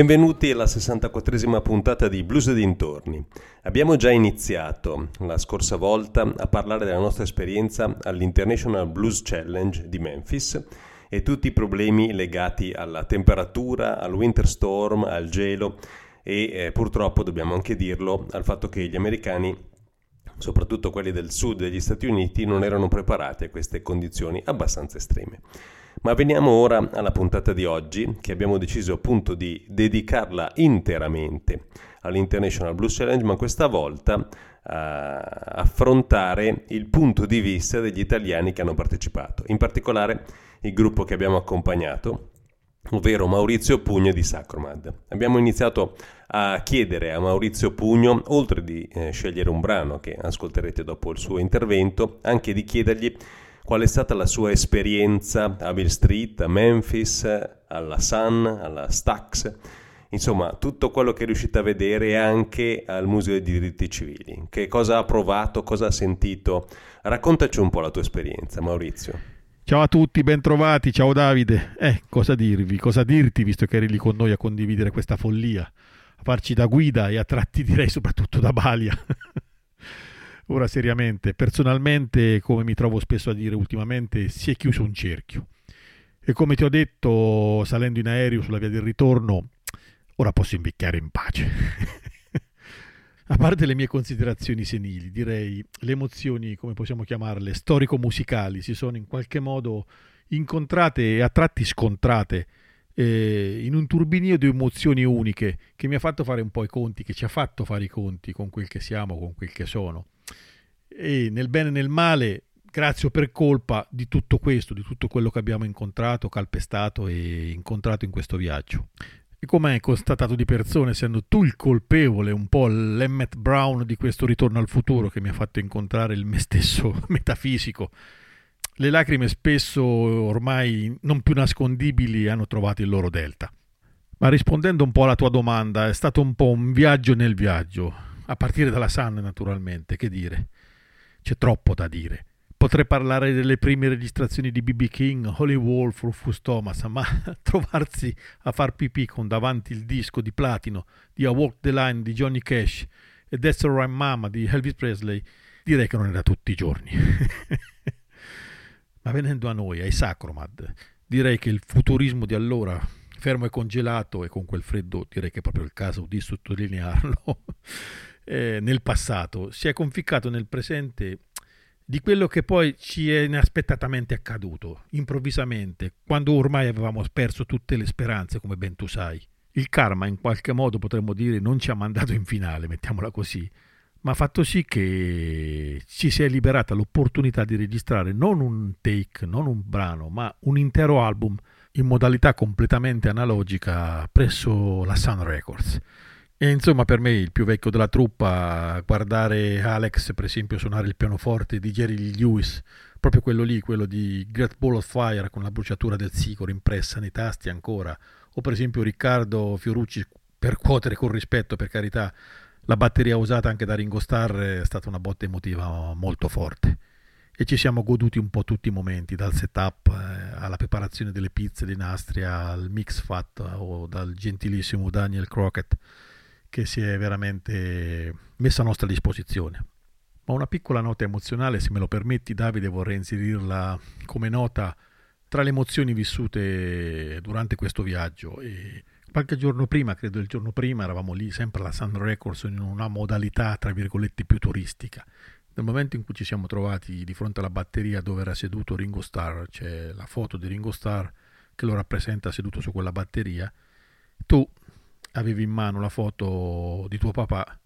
Benvenuti alla 64esima puntata di Blues e dintorni. Abbiamo già iniziato la scorsa volta a parlare della nostra esperienza all'International Blues Challenge di Memphis e tutti i problemi legati alla temperatura, al winter storm, al gelo e eh, purtroppo dobbiamo anche dirlo al fatto che gli americani soprattutto quelli del sud degli Stati Uniti non erano preparati a queste condizioni abbastanza estreme. Ma veniamo ora alla puntata di oggi, che abbiamo deciso appunto di dedicarla interamente all'International Blues Challenge, ma questa volta a affrontare il punto di vista degli italiani che hanno partecipato, in particolare il gruppo che abbiamo accompagnato, ovvero Maurizio Pugno di Sacromad. Abbiamo iniziato a chiedere a Maurizio Pugno, oltre di eh, scegliere un brano che ascolterete dopo il suo intervento, anche di chiedergli qual è stata la sua esperienza a Bill Street, a Memphis, alla Sun, alla Stax, insomma tutto quello che è riuscito a vedere anche al Museo dei diritti civili. Che cosa ha provato, cosa ha sentito? Raccontaci un po' la tua esperienza, Maurizio. Ciao a tutti, bentrovati, ciao Davide. Eh, cosa dirvi, cosa dirti visto che eri lì con noi a condividere questa follia, a farci da guida e a tratti direi soprattutto da balia. Ora seriamente, personalmente, come mi trovo spesso a dire ultimamente, si è chiuso un cerchio. E come ti ho detto, salendo in aereo sulla via del ritorno, ora posso invecchiare in pace. a parte le mie considerazioni senili, direi le emozioni, come possiamo chiamarle, storico-musicali, si sono in qualche modo incontrate e a tratti scontrate eh, in un turbinio di emozioni uniche che mi ha fatto fare un po' i conti, che ci ha fatto fare i conti con quel che siamo, con quel che sono e nel bene e nel male, grazie o per colpa di tutto questo, di tutto quello che abbiamo incontrato, calpestato e incontrato in questo viaggio. E come hai constatato di persona, essendo tu il colpevole, un po' l'Emmet Brown di questo ritorno al futuro che mi ha fatto incontrare il me stesso metafisico, le lacrime spesso ormai non più nascondibili hanno trovato il loro delta. Ma rispondendo un po' alla tua domanda, è stato un po' un viaggio nel viaggio, a partire dalla Sun naturalmente, che dire. C'è troppo da dire. Potrei parlare delle prime registrazioni di BB King, Holy Wolf, Rufus Thomas, ma trovarsi a far pipì con davanti il disco di platino di A Walk the Line di Johnny Cash e That's Alright Mama di Elvis Presley, direi che non era tutti i giorni. ma venendo a noi, ai Sacromad, direi che il futurismo di allora, fermo e congelato e con quel freddo, direi che è proprio il caso di sottolinearlo, eh, nel passato, si è conficcato nel presente di quello che poi ci è inaspettatamente accaduto, improvvisamente, quando ormai avevamo perso tutte le speranze, come ben tu sai. Il karma in qualche modo potremmo dire non ci ha mandato in finale, mettiamola così, ma ha fatto sì che ci si è liberata l'opportunità di registrare non un take, non un brano, ma un intero album in modalità completamente analogica presso la Sun Records. E insomma, per me il più vecchio della truppa, guardare Alex, per esempio, suonare il pianoforte di Jerry Lewis, proprio quello lì, quello di Great Ball of Fire con la bruciatura del sicuro impressa nei tasti ancora, o per esempio Riccardo Fiorucci, per cuotere con rispetto, per carità, la batteria usata anche da Ringo Starr è stata una botta emotiva molto forte. E ci siamo goduti un po' tutti i momenti, dal setup eh, alla preparazione delle pizze di Nastria, al mix fatto o dal gentilissimo Daniel Crockett che si è veramente messa a nostra disposizione. Ma una piccola nota emozionale, se me lo permetti Davide, vorrei inserirla come nota tra le emozioni vissute durante questo viaggio. E qualche giorno prima, credo il giorno prima, eravamo lì sempre alla Sun Records in una modalità, tra virgolette, più turistica. Nel momento in cui ci siamo trovati di fronte alla batteria dove era seduto Ringo Starr, c'è la foto di Ringo Starr che lo rappresenta seduto su quella batteria, tu avevi in mano la foto di tuo papà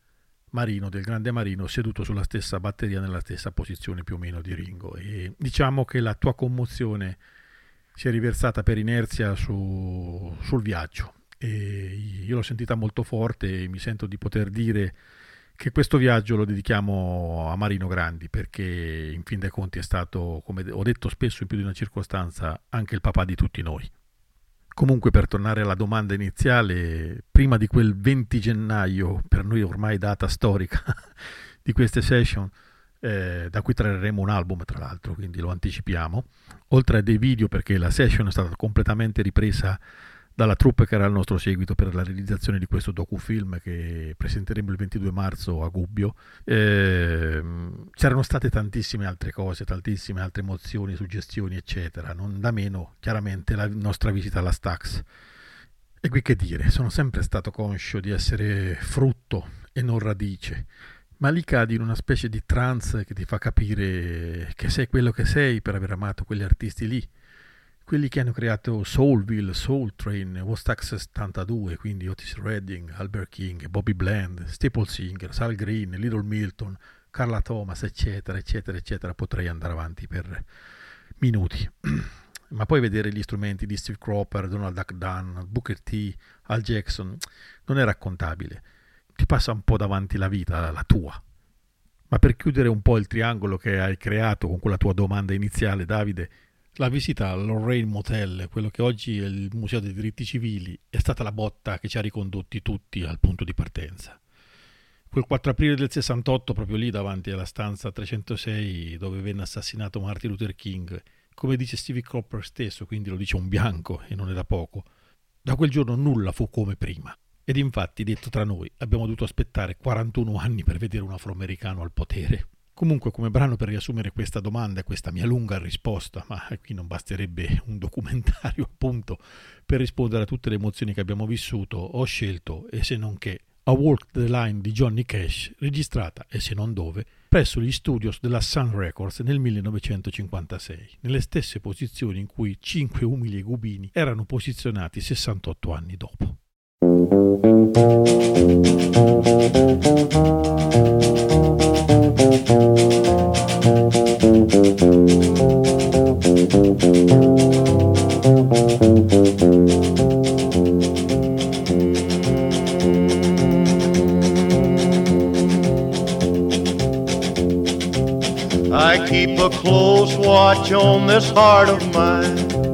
Marino, del grande Marino, seduto sulla stessa batteria nella stessa posizione più o meno di Ringo. E diciamo che la tua commozione si è riversata per inerzia su, sul viaggio. E io l'ho sentita molto forte e mi sento di poter dire che questo viaggio lo dedichiamo a Marino Grandi perché in fin dei conti è stato, come ho detto spesso in più di una circostanza, anche il papà di tutti noi. Comunque per tornare alla domanda iniziale, prima di quel 20 gennaio, per noi ormai data storica di queste session, eh, da cui trarremo un album tra l'altro, quindi lo anticipiamo, oltre a dei video perché la session è stata completamente ripresa dalla troupe che era il nostro seguito per la realizzazione di questo docufilm che presenteremo il 22 marzo a Gubbio. Eh, c'erano state tantissime altre cose, tantissime altre emozioni, suggestioni, eccetera. Non da meno, chiaramente, la nostra visita alla Stax. E qui che dire, sono sempre stato conscio di essere frutto e non radice, ma lì cadi in una specie di trance che ti fa capire che sei quello che sei per aver amato quegli artisti lì quelli che hanno creato Soulville, Soul Train, Wostax 72, quindi Otis Redding, Albert King, Bobby Bland, Staple Singer, Sal Green, Little Milton, Carla Thomas, eccetera, eccetera, eccetera. Potrei andare avanti per minuti. Ma poi vedere gli strumenti di Steve Cropper, Donald Duck Dunn, Booker T, Al Jackson, non è raccontabile. Ti passa un po' davanti la vita, la tua. Ma per chiudere un po' il triangolo che hai creato con quella tua domanda iniziale, Davide, la visita al Lorraine Motel, quello che oggi è il Museo dei diritti civili, è stata la botta che ci ha ricondotti tutti al punto di partenza. Quel 4 aprile del 68, proprio lì davanti alla stanza 306 dove venne assassinato Martin Luther King, come dice Stevie Cropper stesso, quindi lo dice un bianco e non è da poco, da quel giorno nulla fu come prima. Ed infatti, detto tra noi, abbiamo dovuto aspettare 41 anni per vedere un afroamericano al potere. Comunque, come brano per riassumere questa domanda e questa mia lunga risposta, ma qui non basterebbe un documentario appunto per rispondere a tutte le emozioni che abbiamo vissuto, ho scelto, e se non che, A Walk the Line di Johnny Cash, registrata, e se non dove, presso gli studios della Sun Records nel 1956, nelle stesse posizioni in cui cinque umili gubini erano posizionati 68 anni dopo. I keep a close watch on this heart of mine.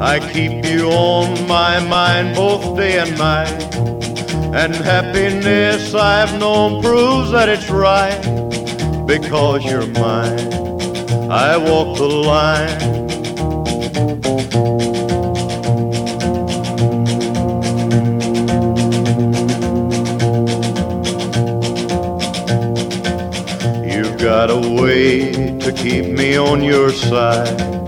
I keep you on my mind both day and night. And happiness I've known proves that it's right because you're mine. I walk the line. You've got a way to keep me on your side.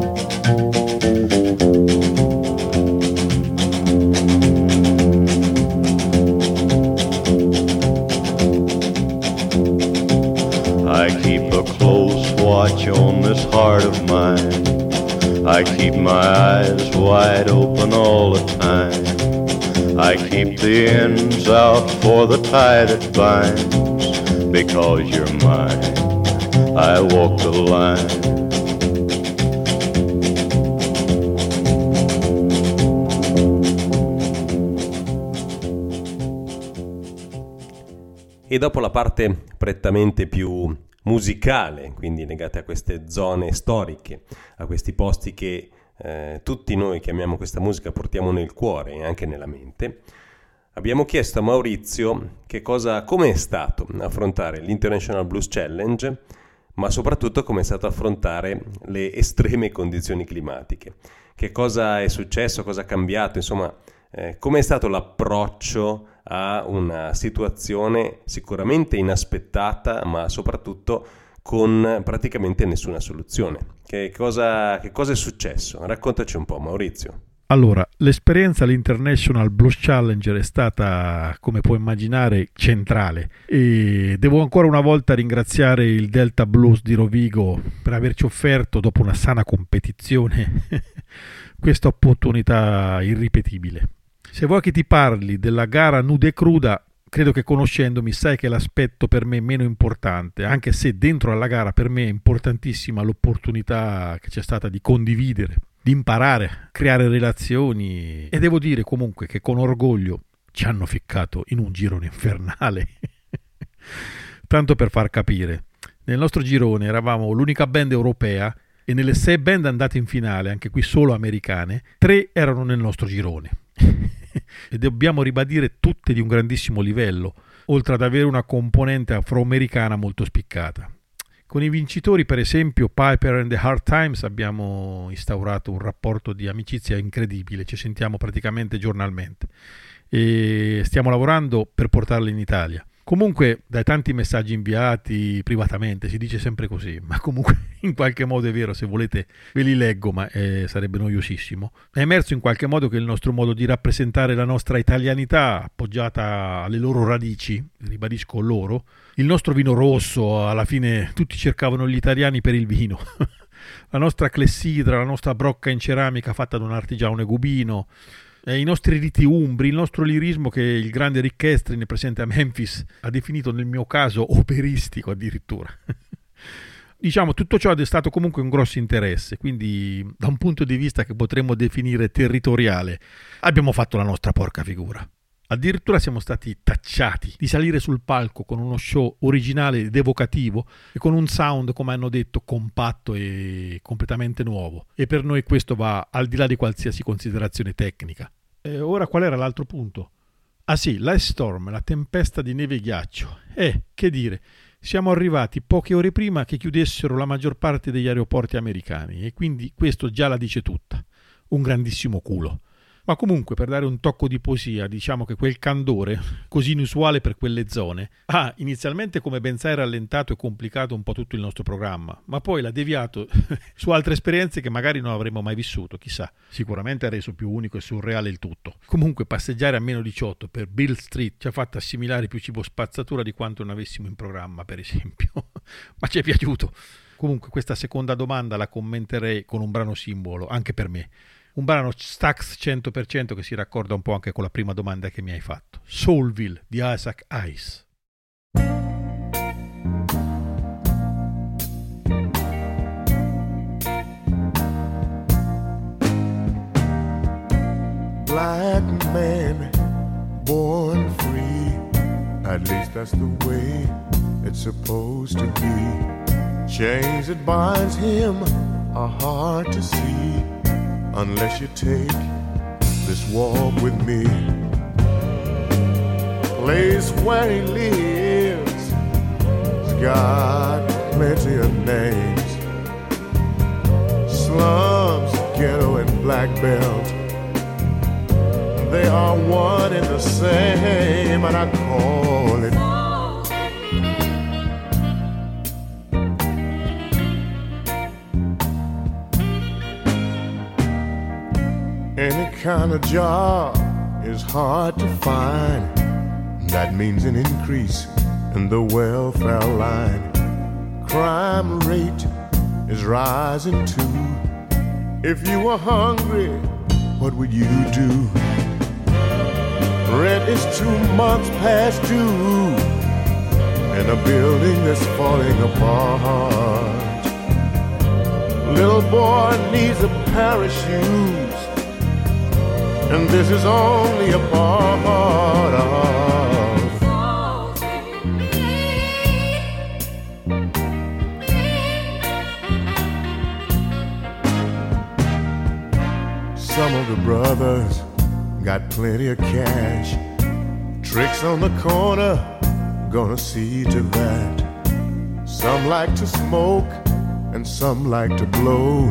Keep my eyes wide open all the time. I keep the ends out for the tie that binds. Because you're mine, I walk the line. E dopo la parte prettamente più musicale, quindi legate a queste zone storiche, a questi posti che eh, tutti noi che amiamo questa musica portiamo nel cuore e anche nella mente, abbiamo chiesto a Maurizio che cosa, come è stato affrontare l'International Blues Challenge, ma soprattutto come è stato affrontare le estreme condizioni climatiche. Che cosa è successo, cosa è cambiato, insomma, eh, come è stato l'approccio a una situazione sicuramente inaspettata, ma soprattutto con praticamente nessuna soluzione. Che cosa, che cosa è successo? Raccontaci un po', Maurizio. Allora, l'esperienza all'International Blues Challenger è stata, come puoi immaginare, centrale e devo ancora una volta ringraziare il Delta Blues di Rovigo per averci offerto, dopo una sana competizione, questa opportunità irripetibile. Se vuoi che ti parli della gara nuda e cruda, credo che conoscendomi sai che l'aspetto per me meno importante, anche se dentro alla gara per me è importantissima l'opportunità che c'è stata di condividere di imparare, creare relazioni e devo dire comunque che con orgoglio ci hanno ficcato in un girone infernale. Tanto per far capire, nel nostro girone eravamo l'unica band europea e nelle sei band andate in finale, anche qui solo americane, tre erano nel nostro girone. e dobbiamo ribadire tutte di un grandissimo livello, oltre ad avere una componente afroamericana molto spiccata. Con i vincitori, per esempio, Piper and the Hard Times, abbiamo instaurato un rapporto di amicizia incredibile, ci sentiamo praticamente giornalmente e stiamo lavorando per portarli in Italia. Comunque, dai tanti messaggi inviati privatamente, si dice sempre così, ma comunque in qualche modo è vero, se volete ve li leggo, ma eh, sarebbe noiosissimo. È emerso in qualche modo che il nostro modo di rappresentare la nostra italianità, appoggiata alle loro radici, ribadisco loro, il nostro vino rosso, alla fine tutti cercavano gli italiani per il vino. la nostra clessidra, la nostra brocca in ceramica fatta da un artigiano gubino, eh, i nostri riti umbri, il nostro lirismo che il grande Rick Estrin presente a Memphis ha definito nel mio caso operistico addirittura. diciamo tutto ciò ha destato comunque un grosso interesse, quindi da un punto di vista che potremmo definire territoriale abbiamo fatto la nostra porca figura. Addirittura siamo stati tacciati di salire sul palco con uno show originale ed evocativo e con un sound, come hanno detto, compatto e completamente nuovo. E per noi questo va al di là di qualsiasi considerazione tecnica. E ora qual era l'altro punto? Ah sì, l'ice storm, la tempesta di neve e ghiaccio. Eh, che dire, siamo arrivati poche ore prima che chiudessero la maggior parte degli aeroporti americani e quindi questo già la dice tutta. Un grandissimo culo. Ma comunque, per dare un tocco di poesia, diciamo che quel candore, così inusuale per quelle zone, ha inizialmente, come ben sai, rallentato e complicato un po' tutto il nostro programma, ma poi l'ha deviato su altre esperienze che magari non avremmo mai vissuto, chissà. Sicuramente ha reso più unico e surreale il tutto. Comunque, passeggiare a meno 18 per Bill Street ci ha fatto assimilare più cibo spazzatura di quanto non avessimo in programma, per esempio. ma ci è piaciuto. Comunque, questa seconda domanda la commenterei con un brano simbolo, anche per me un brano Stax 100% che si raccorda un po' anche con la prima domanda che mi hai fatto. Soulville di Isaac Ice. Black man, born free. At least that's the way it's supposed to be. Chains that binds him are hard to see unless you take this walk with me. Place where he lives has got plenty of names. Slums, ghetto, and black belt. They are one and the same, and I call it Any kind of job is hard to find. That means an increase in the welfare line. Crime rate is rising too. If you were hungry, what would you do? Rent is two months past due and a building that's falling apart. Little boy needs a shoes and this is only a part of. Some of the brothers got plenty of cash. Tricks on the corner, gonna see to that. Some like to smoke, and some like to blow.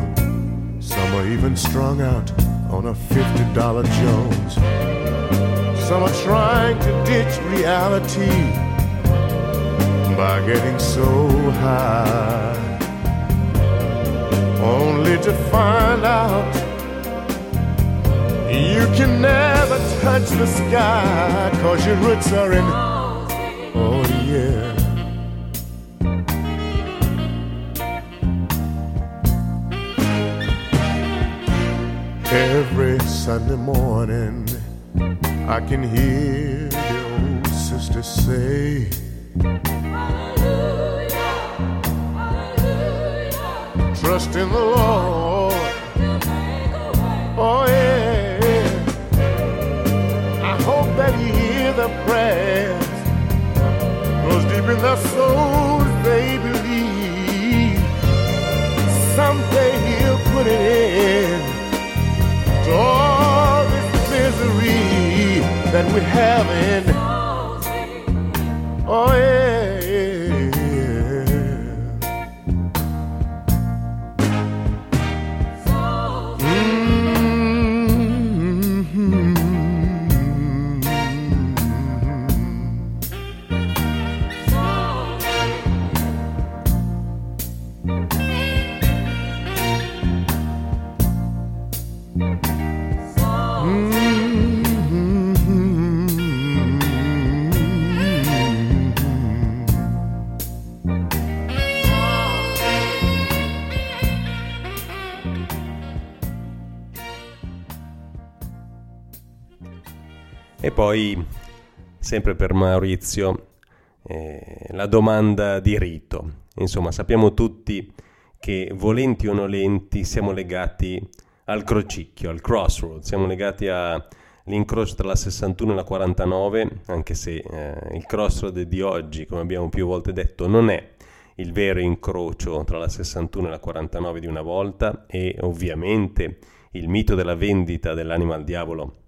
Some are even strung out on a $50 Jones. Some are trying to ditch reality by getting so high, only to find out you can never touch the sky cause your roots are in. Oh, yeah. Every Sunday morning, I can hear the old sister say, Hallelujah, Hallelujah. Trust in the Lord. Oh, yeah. I hope that He hear the prayers. Cause deep in their souls that we have in. Oh, yeah. Poi, sempre per Maurizio, eh, la domanda di rito. Insomma, sappiamo tutti che volenti o nolenti siamo legati al crocicchio, al crossroad, siamo legati all'incrocio tra la 61 e la 49, anche se eh, il crossroad di oggi, come abbiamo più volte detto, non è il vero incrocio tra la 61 e la 49 di una volta e ovviamente il mito della vendita dell'anima al diavolo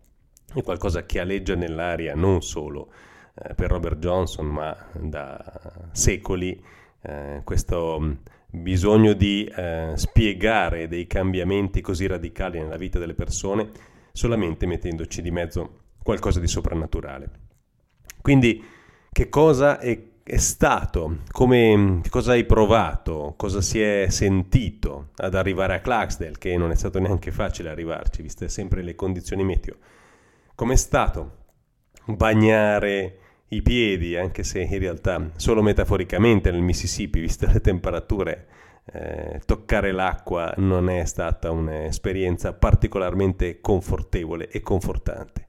è qualcosa che aleggia nell'aria non solo eh, per Robert Johnson ma da secoli eh, questo mh, bisogno di eh, spiegare dei cambiamenti così radicali nella vita delle persone solamente mettendoci di mezzo qualcosa di soprannaturale. Quindi che cosa è, è stato, come, che cosa hai provato, cosa si è sentito ad arrivare a Clarksdale, che non è stato neanche facile arrivarci, viste sempre le condizioni meteo. Com'è stato bagnare i piedi, anche se in realtà solo metaforicamente nel Mississippi, viste le temperature, eh, toccare l'acqua non è stata un'esperienza particolarmente confortevole e confortante.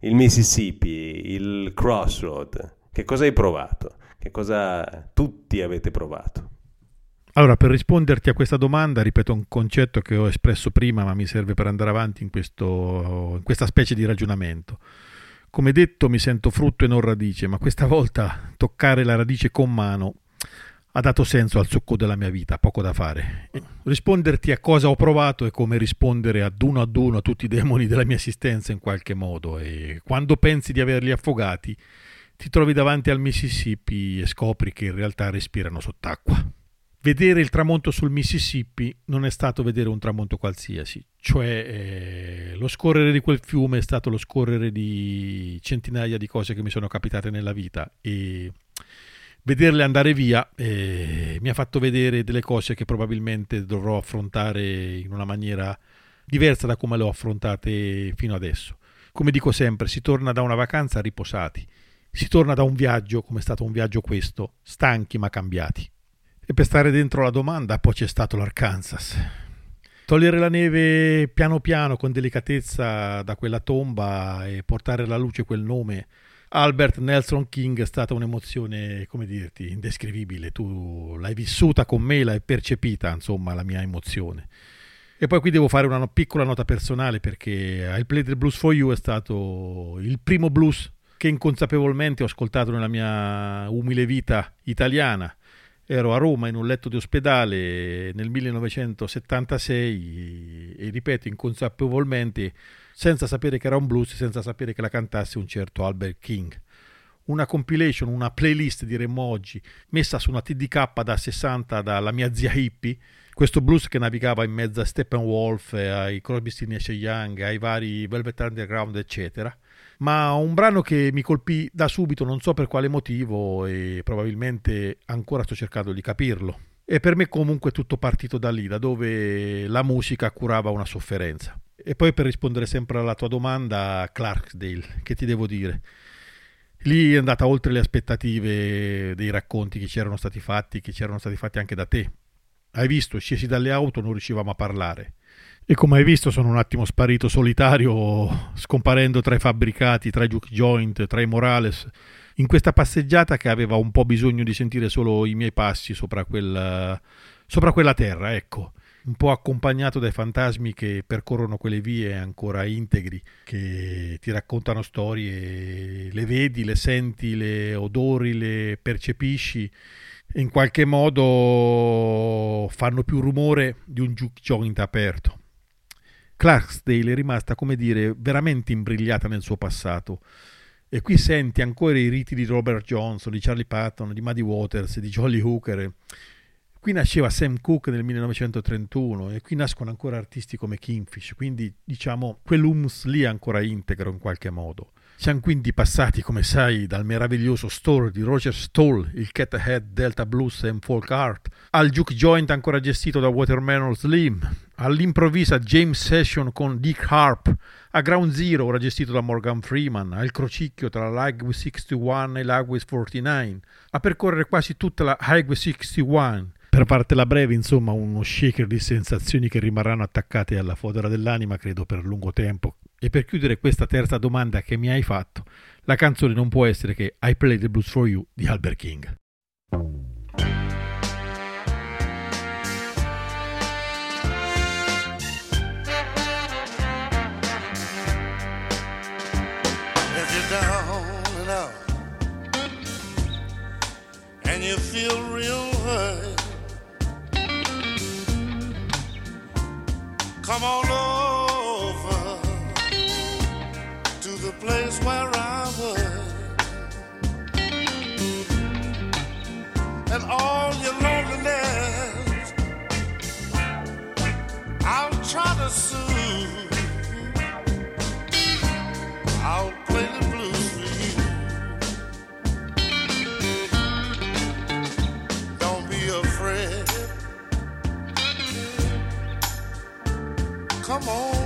Il Mississippi, il Crossroad, che cosa hai provato? Che cosa tutti avete provato? Allora, per risponderti a questa domanda, ripeto un concetto che ho espresso prima, ma mi serve per andare avanti in, questo, in questa specie di ragionamento. Come detto, mi sento frutto e non radice, ma questa volta toccare la radice con mano ha dato senso al succo della mia vita, poco da fare. Risponderti a cosa ho provato è come rispondere ad uno ad uno a tutti i demoni della mia esistenza in qualche modo e quando pensi di averli affogati ti trovi davanti al Mississippi e scopri che in realtà respirano sott'acqua. Vedere il tramonto sul Mississippi non è stato vedere un tramonto qualsiasi, cioè eh, lo scorrere di quel fiume è stato lo scorrere di centinaia di cose che mi sono capitate nella vita e vederle andare via eh, mi ha fatto vedere delle cose che probabilmente dovrò affrontare in una maniera diversa da come le ho affrontate fino adesso. Come dico sempre, si torna da una vacanza riposati, si torna da un viaggio, come è stato un viaggio questo, stanchi ma cambiati. E per stare dentro la domanda, poi c'è stato l'Arkansas. Togliere la neve piano piano, con delicatezza, da quella tomba e portare alla luce quel nome, Albert Nelson King, è stata un'emozione, come dirti, indescrivibile. Tu l'hai vissuta con me, l'hai percepita, insomma, la mia emozione. E poi qui devo fare una piccola nota personale perché I Play the Blues for You è stato il primo blues che inconsapevolmente ho ascoltato nella mia umile vita italiana ero a Roma in un letto di ospedale nel 1976 e, ripeto inconsapevolmente senza sapere che era un blues senza sapere che la cantasse un certo Albert King. Una compilation, una playlist diremmo oggi messa su una TDK da 60 dalla mia zia hippie. Questo blues che navigava in mezzo a Steppenwolf ai Crosby, Stills Young ai vari Velvet Underground eccetera ma un brano che mi colpì da subito, non so per quale motivo e probabilmente ancora sto cercando di capirlo. E per me comunque tutto partito da lì, da dove la musica curava una sofferenza. E poi per rispondere sempre alla tua domanda, Clarksdale, che ti devo dire? Lì è andata oltre le aspettative dei racconti che c'erano stati fatti, che c'erano stati fatti anche da te. Hai visto, scesi dalle auto, non riuscivamo a parlare. E come hai visto sono un attimo sparito solitario, scomparendo tra i fabbricati, tra i juke joint, tra i Morales, in questa passeggiata che aveva un po' bisogno di sentire solo i miei passi sopra, quel, sopra quella terra, ecco. Un po' accompagnato dai fantasmi che percorrono quelle vie ancora integri, che ti raccontano storie, le vedi, le senti, le odori, le percepisci. E in qualche modo fanno più rumore di un juke joint aperto. Clarksdale è rimasta, come dire, veramente imbrigliata nel suo passato. E qui senti ancora i riti di Robert Johnson, di Charlie Patton, di Muddy Waters, di Jolly Hooker. Qui nasceva Sam Cooke nel 1931 e qui nascono ancora artisti come Kingfish, quindi diciamo quell'humus lì è ancora integro in qualche modo. Siamo quindi passati, come sai, dal meraviglioso store di Roger Stoll, il Cat Head Delta Blues and Folk Art, al juke joint ancora gestito da Watermelon Slim, all'improvvisa James Session con Dick Harp, a Ground Zero, ora gestito da Morgan Freeman, al crocicchio tra l'Highway 61 e l'Highway 49, a percorrere quasi tutta la Highway 61, per fartela breve, insomma, uno shaker di sensazioni che rimarranno attaccate alla fodera dell'anima, credo, per lungo tempo. E per chiudere questa terza domanda che mi hai fatto, la canzone non può essere che I Play the Blues for You di Albert King. and you feel real hurt. Come on over where I was. And all your loneliness, I'll try to soothe. I'll play the blues for you. Don't be afraid. come on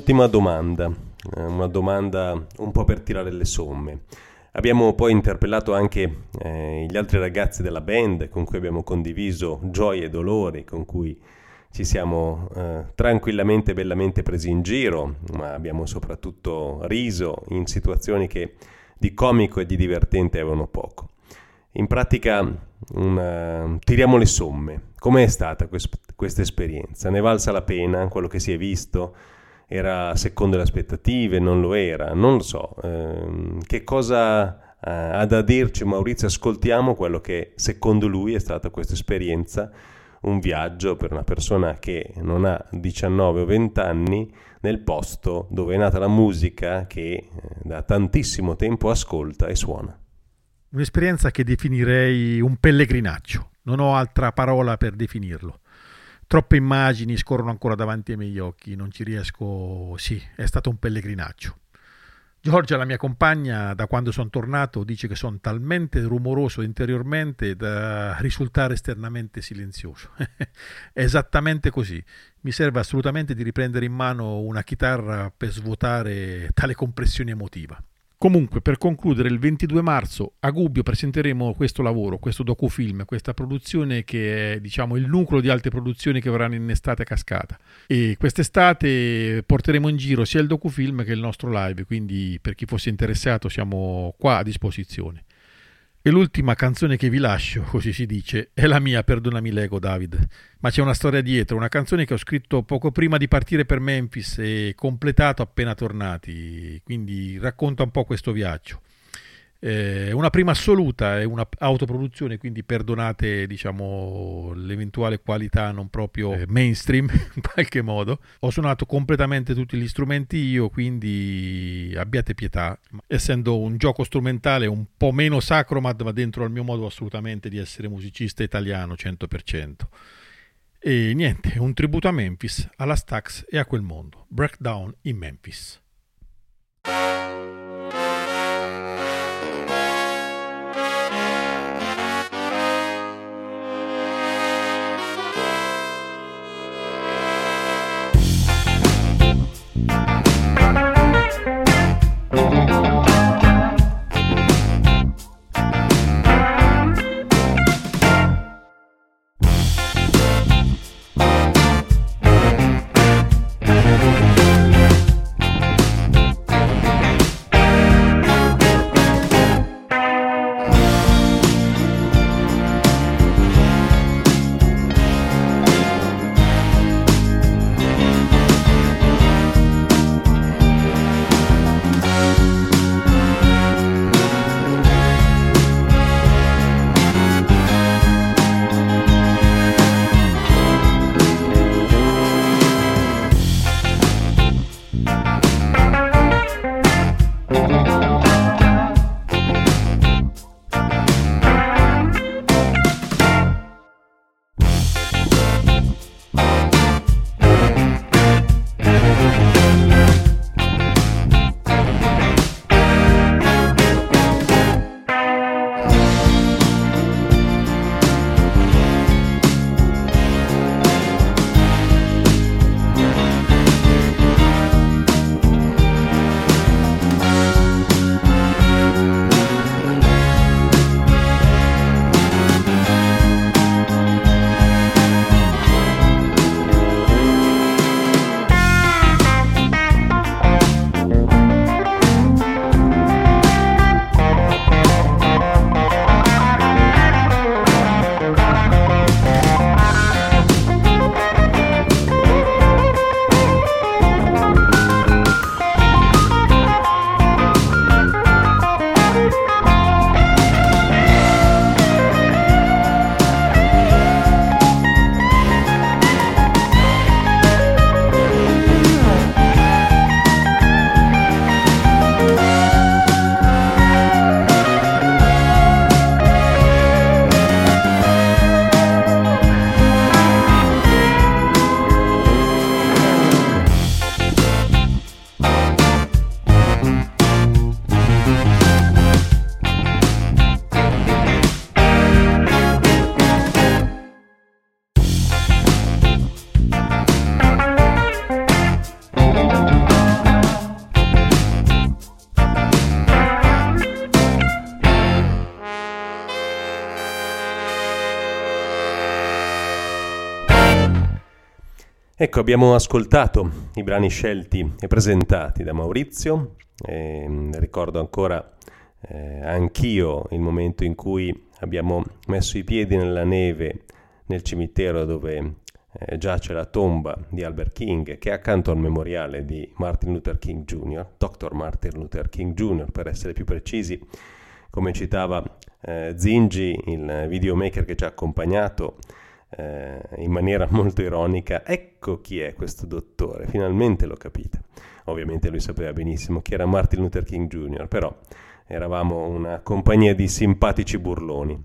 un'ultima domanda, eh, una domanda un po' per tirare le somme. Abbiamo poi interpellato anche eh, gli altri ragazzi della band con cui abbiamo condiviso gioie e dolori, con cui ci siamo eh, tranquillamente e bellamente presi in giro, ma abbiamo soprattutto riso in situazioni che di comico e di divertente avevano poco. In pratica una... tiriamo le somme. Com'è stata questa esperienza? Ne valsa la pena quello che si è visto? Era secondo le aspettative, non lo era, non lo so. Eh, che cosa eh, ha da dirci Maurizio? Ascoltiamo quello che secondo lui è stata questa esperienza, un viaggio per una persona che non ha 19 o 20 anni nel posto dove è nata la musica che eh, da tantissimo tempo ascolta e suona. Un'esperienza che definirei un pellegrinaggio, non ho altra parola per definirlo troppe immagini scorrono ancora davanti ai miei occhi, non ci riesco. Sì, è stato un pellegrinaggio. Giorgia, la mia compagna, da quando sono tornato, dice che sono talmente rumoroso interiormente da risultare esternamente silenzioso. è esattamente così. Mi serve assolutamente di riprendere in mano una chitarra per svuotare tale compressione emotiva. Comunque, per concludere, il 22 marzo a Gubbio presenteremo questo lavoro, questo docufilm, questa produzione che è diciamo, il nucleo di altre produzioni che verranno in estate a cascata. E quest'estate porteremo in giro sia il docufilm che il nostro live, quindi per chi fosse interessato siamo qua a disposizione. E l'ultima canzone che vi lascio, così si dice, è la mia, perdonami l'ego David. Ma c'è una storia dietro, una canzone che ho scritto poco prima di partire per Memphis e completato appena tornati, quindi racconta un po' questo viaggio. Eh, una prima assoluta, è un'autoproduzione, quindi perdonate diciamo, l'eventuale qualità non proprio eh, mainstream in qualche modo. Ho suonato completamente tutti gli strumenti io, quindi abbiate pietà. Essendo un gioco strumentale un po' meno sacromad, ma dentro al mio modo assolutamente di essere musicista italiano 100%. E niente, un tributo a Memphis, alla Stax e a quel mondo. Breakdown in Memphis. Ecco, abbiamo ascoltato i brani scelti e presentati da Maurizio. E mm, ricordo ancora eh, anch'io il momento in cui abbiamo messo i piedi nella neve nel cimitero dove eh, giace la tomba di Albert King, che è accanto al memoriale di Martin Luther King Jr., Dr. Martin Luther King Jr., per essere più precisi, come citava eh, Zingi, il videomaker che ci ha accompagnato eh, in maniera molto ironica, ecco chi è questo dottore, finalmente l'ho capita. Ovviamente lui sapeva benissimo chi era Martin Luther King Jr., però eravamo una compagnia di simpatici burloni.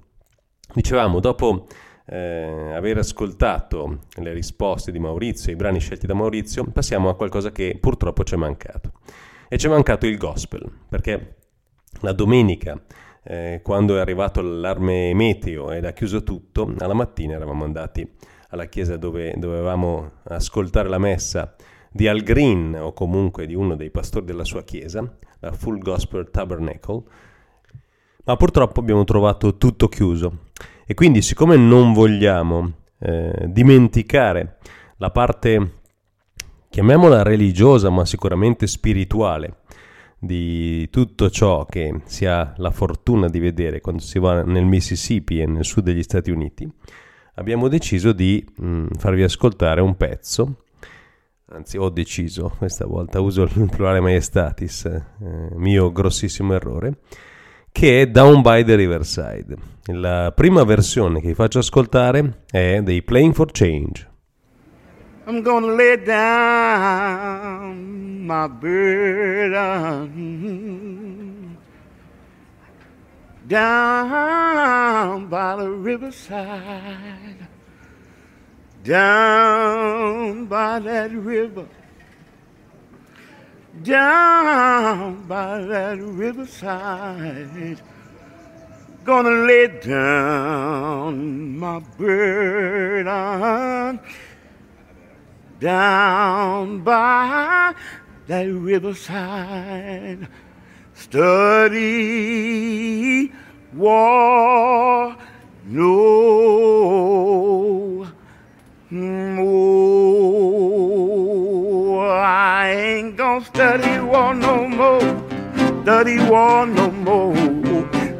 Dicevamo, dopo eh, aver ascoltato le risposte di Maurizio, i brani scelti da Maurizio, passiamo a qualcosa che purtroppo ci è mancato. E ci è mancato il gospel, perché la domenica, eh, quando è arrivato l'allarme meteo ed ha chiuso tutto, alla mattina eravamo andati alla chiesa dove dovevamo ascoltare la messa di Al Green o comunque di uno dei pastori della sua chiesa, la Full Gospel Tabernacle, ma purtroppo abbiamo trovato tutto chiuso. E quindi siccome non vogliamo eh, dimenticare la parte, chiamiamola religiosa, ma sicuramente spirituale, di tutto ciò che si ha la fortuna di vedere quando si va nel Mississippi e nel sud degli Stati Uniti, abbiamo deciso di mh, mm, farvi ascoltare un pezzo, anzi ho deciso, questa volta uso il plurale maestatis, eh, mio grossissimo errore, che è Down by the Riverside. La prima versione che vi faccio ascoltare è dei Playing for Change. I'm gonna lay down my burden down by the riverside, down by that river, down by that riverside. Gonna lay down my burden. Down by that riverside. Study war no more. I ain't gonna study war no more. Study war no more.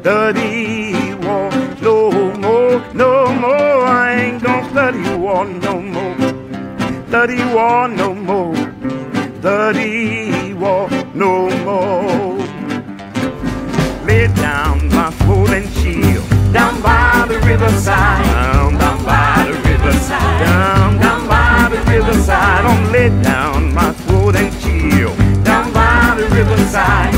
Study war no more. No more. I ain't gonna study war no more. Study war no more. Study war no more. Lay down my sword and shield down by the riverside. Down, down by the riverside. Down, down by the riverside. I'm lay down my sword and shield down by the riverside.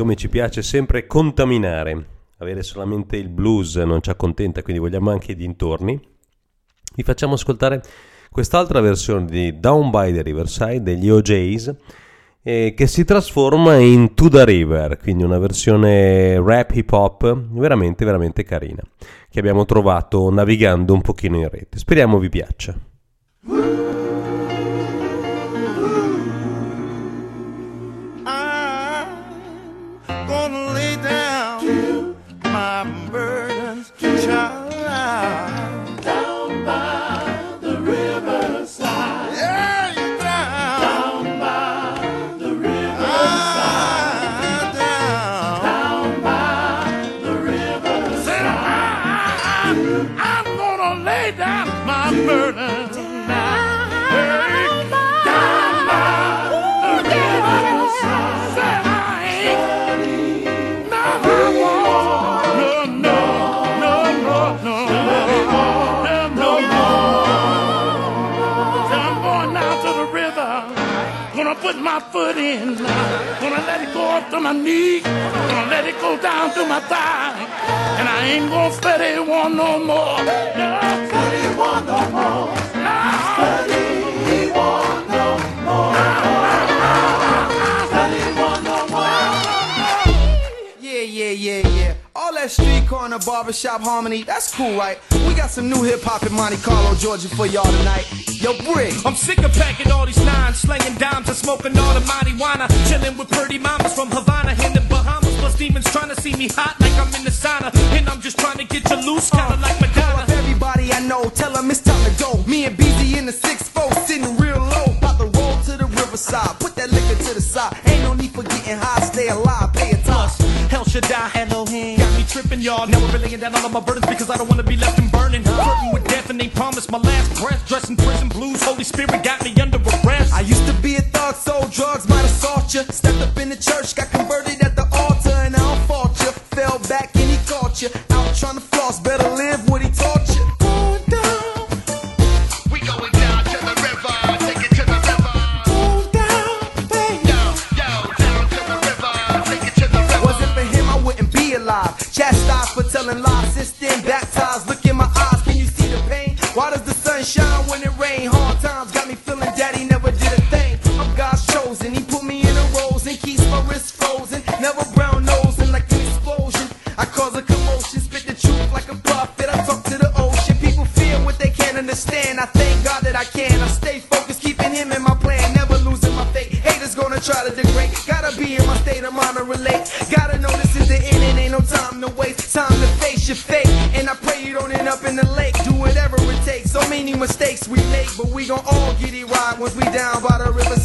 Siccome ci piace sempre contaminare, avere solamente il blues non ci accontenta, quindi vogliamo anche i dintorni, vi facciamo ascoltare quest'altra versione di Down by the Riverside degli OJs eh, che si trasforma in To the River, quindi una versione rap hip hop veramente veramente carina che abbiamo trovato navigando un pochino in rete. Speriamo vi piaccia. To my knee. Gonna let it go down to my thigh. And I ain't gonna study one no more. No. One no more. No. That street corner barbershop harmony, that's cool, right? We got some new hip hop in Monte Carlo, Georgia for y'all tonight. Yo, Brick. I'm sick of packing all these nines, slanging dimes and smoking all the marijuana. Chilling with pretty mamas from Havana in the Bahamas. Plus demons trying to see me hot like I'm in the sauna. And I'm just trying to get you loose, uh, kinda like Madonna. Call up everybody I know, tell them it's time to go. Me and BZ in the 6-4, sitting real low. To the riverside, put that liquor to the side. Ain't no need for getting high, stay alive, pay a toss. Hell should die, Elohim. Got me tripping, y'all. Now we're laying down all of my burdens because I don't wanna be left in burning. Flirting with death and they promised my last breath. Dressing prison blues, Holy Spirit got me under arrest. I used to be a thug, sold drugs, might assault you. Stepped up in the church, got converted at the altar, and I don't fault you. Fell back and he caught you. Out trying to floss, better live what he taught you. Then baptized. Look in my eyes, can you see the pain? Why does the sun shine when it rain? Hard times got me feeling daddy your fate. And I pray you don't end up in the lake. Do whatever it takes. So many mistakes we make, but we gon' all get it right once we down by the riverside.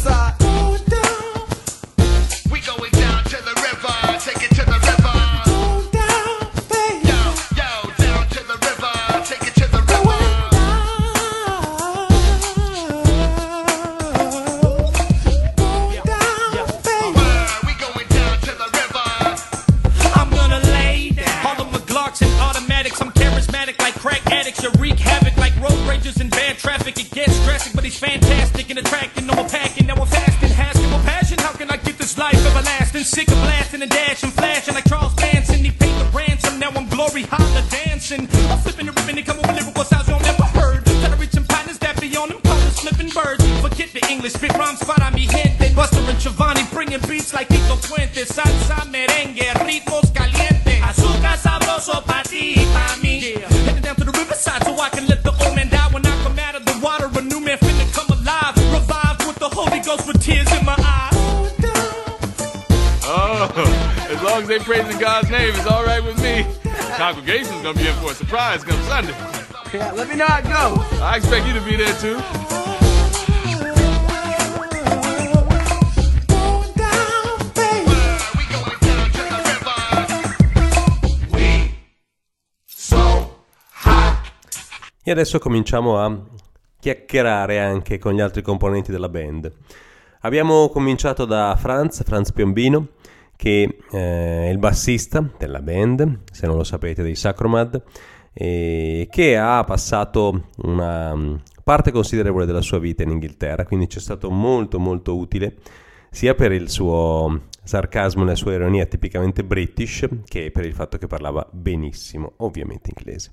Congregation's gonna be in for a surprise come Sunday. Yeah, let me know how it goes. I expect you to be there too. Going down, baby. We going down to the river. We so hot. E adesso cominciamo a chiacchierare anche con gli altri componenti della band. Abbiamo cominciato da Franz, Franz Piombino, che eh, è il bassista della band, se non lo sapete, dei Sacromad, e che ha passato una mm, parte considerevole della sua vita in Inghilterra, quindi ci è stato molto molto utile sia per il suo sarcasmo e la sua ironia tipicamente british, che per il fatto che parlava benissimo, ovviamente inglese.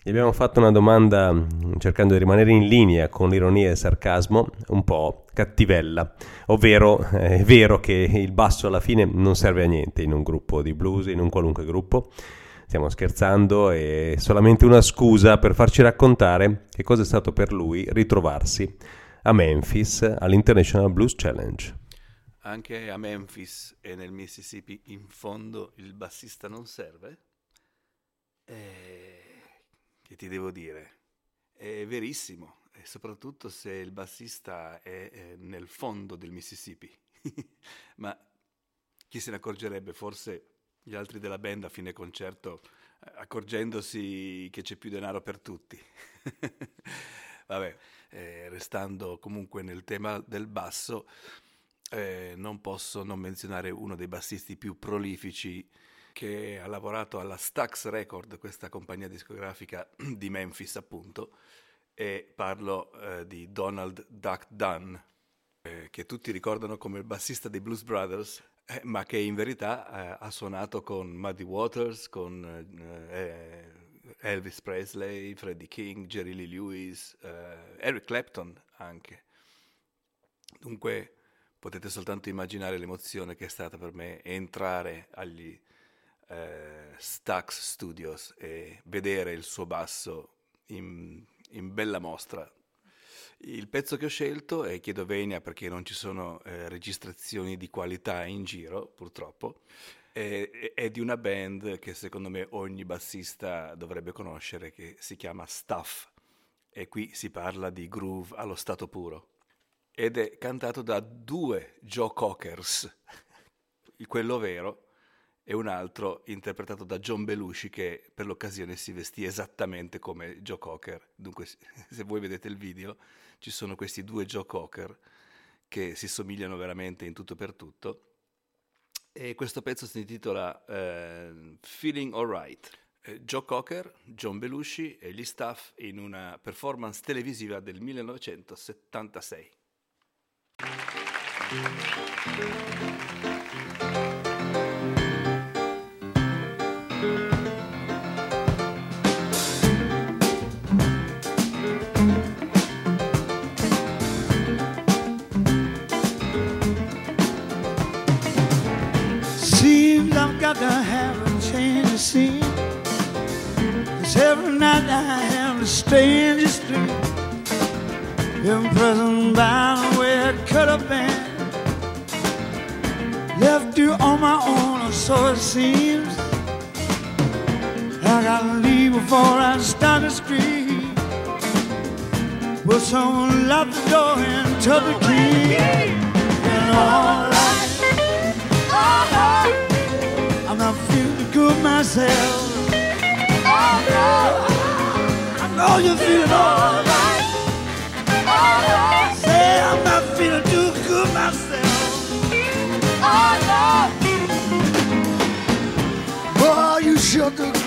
Gli abbiamo fatto una domanda mh, cercando di rimanere in linea con l'ironia e il sarcasmo, un po' cattivella, ovvero eh, è vero che il basso alla fine non serve a niente in un gruppo di blues, in un qualunque gruppo. Stiamo scherzando, è solamente una scusa per farci raccontare che cosa è stato per lui ritrovarsi a Memphis all'International Blues Challenge. Anche a Memphis e nel Mississippi in fondo il bassista non serve? Eh, che ti devo dire? È verissimo, e soprattutto se il bassista è, eh, nel fondo del Mississippi. Ma chi se ne accorgerebbe? Forse gli altri della band a fine concerto eh, accorgendosi che c'è più denaro per tutti. Vabbè, eh, restando comunque nel tema del basso, eh, non posso non menzionare uno dei bassisti più prolifici che ha lavorato alla Stax Record, questa compagnia discografica di Memphis appunto, e parlo eh, di Donald Duck Dunn, eh, che tutti ricordano come il bassista dei Blues Brothers, eh, ma che in verità eh, ha suonato con Muddy Waters, con eh, Elvis Presley, Freddie King, Jerry Lee Lewis, eh, Eric Clapton anche. Dunque potete soltanto immaginare l'emozione che è stata per me entrare agli eh, Stax Studios e vedere il suo basso in, in, bella mostra. Il pezzo che ho scelto è Chiedo Venia perché non ci sono eh, registrazioni di qualità in giro, purtroppo. È, è, di una band che secondo me ogni bassista dovrebbe conoscere, che si chiama Stuff. E qui si parla di groove allo stato puro. Ed è cantato da due Joe Cockers, quello vero e un altro interpretato da John Belushi che per l'occasione si vestì esattamente come Joe Cocker. Dunque se voi vedete il video ci sono questi due Joe Cocker che si somigliano veramente in tutto per tutto. E questo pezzo si intitola eh, Feeling Alright. Eh, Joe Cocker, John Belushi e gli staff in una performance televisiva del 1976. Got to have a change of scene. Cause every night I have the strangest dream. Imprisoned by the way it could have been. Left you on my own, or so it seems. I gotta leave before I start to scream. Will someone lock the door and turn the key? And alright. Myself. Oh no, I know you're feeling alright. Oh, Say I'm not feeling too good myself. Oh no, boy, you sure took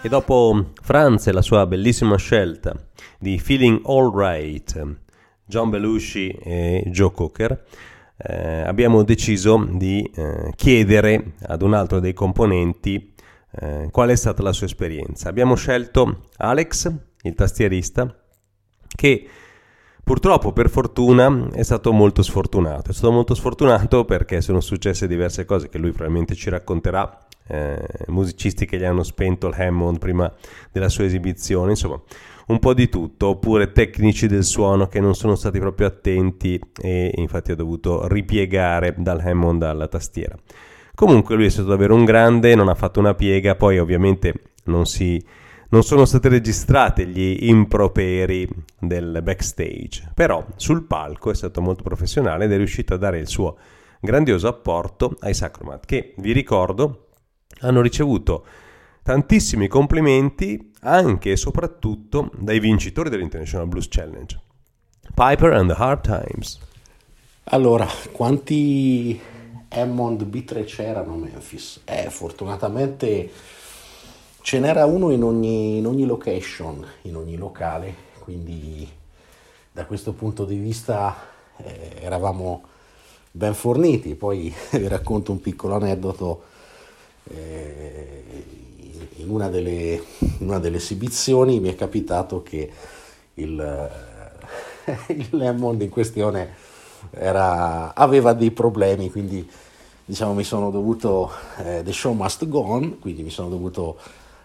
E dopo Franz e la sua bellissima scelta di Feeling All Right, John Belushi e Joe Cocker, eh, abbiamo deciso di eh, chiedere ad un altro dei componenti eh, qual è stata la sua esperienza. Abbiamo scelto Alex, il tastierista, che purtroppo per fortuna è stato molto sfortunato. È stato molto sfortunato perché sono successe diverse cose che lui probabilmente ci racconterà. Eh, musicisti che gli hanno spento il Hammond prima della sua esibizione, insomma, un po' di tutto, oppure tecnici del suono che non sono stati proprio attenti e infatti ha dovuto ripiegare dal Hammond alla tastiera. Comunque lui è stato davvero un grande, non ha fatto una piega, poi ovviamente non, si, non sono state registrate gli improperi del backstage, però sul palco è stato molto professionale ed è riuscito a dare il suo grandioso apporto ai Sacromat, che vi ricordo hanno ricevuto tantissimi complimenti anche e soprattutto dai vincitori dell'International Blues Challenge, Piper and the Hard Times. Allora, quanti Hammond B3 c'erano a Memphis? Eh, fortunatamente ce n'era uno in ogni, in ogni location, in ogni locale, quindi da questo punto di vista eh, eravamo ben forniti. Poi vi racconto un piccolo aneddoto. Eh, in, una delle, in una delle esibizioni mi è capitato che il, il Hammond in questione era, aveva dei problemi, quindi diciamo mi sono dovuto, eh, the show must go on, quindi mi sono dovuto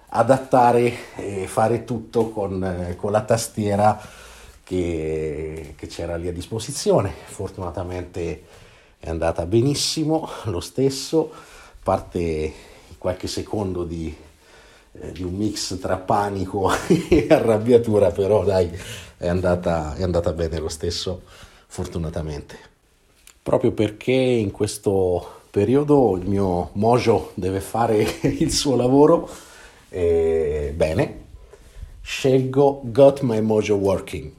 adattare e fare tutto con, eh, con la tastiera che, che c'era lì a disposizione. Fortunatamente è andata benissimo lo stesso, parte qualche secondo di, eh, di un mix tra panico e arrabbiatura, però dai, è andata, è andata bene lo stesso, fortunatamente. Proprio perché in questo periodo il mio mojo deve fare il suo lavoro, eh, bene, scelgo Got My Mojo Working.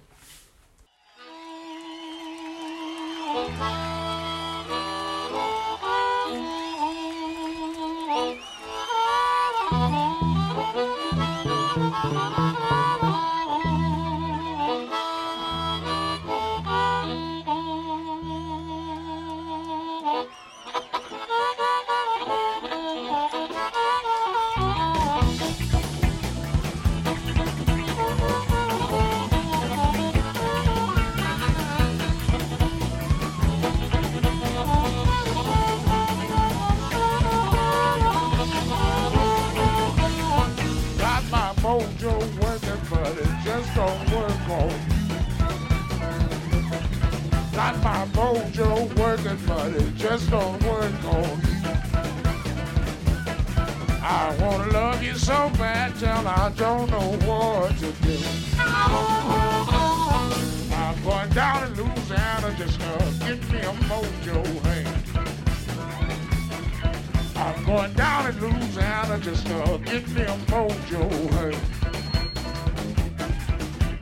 Get me a mojo.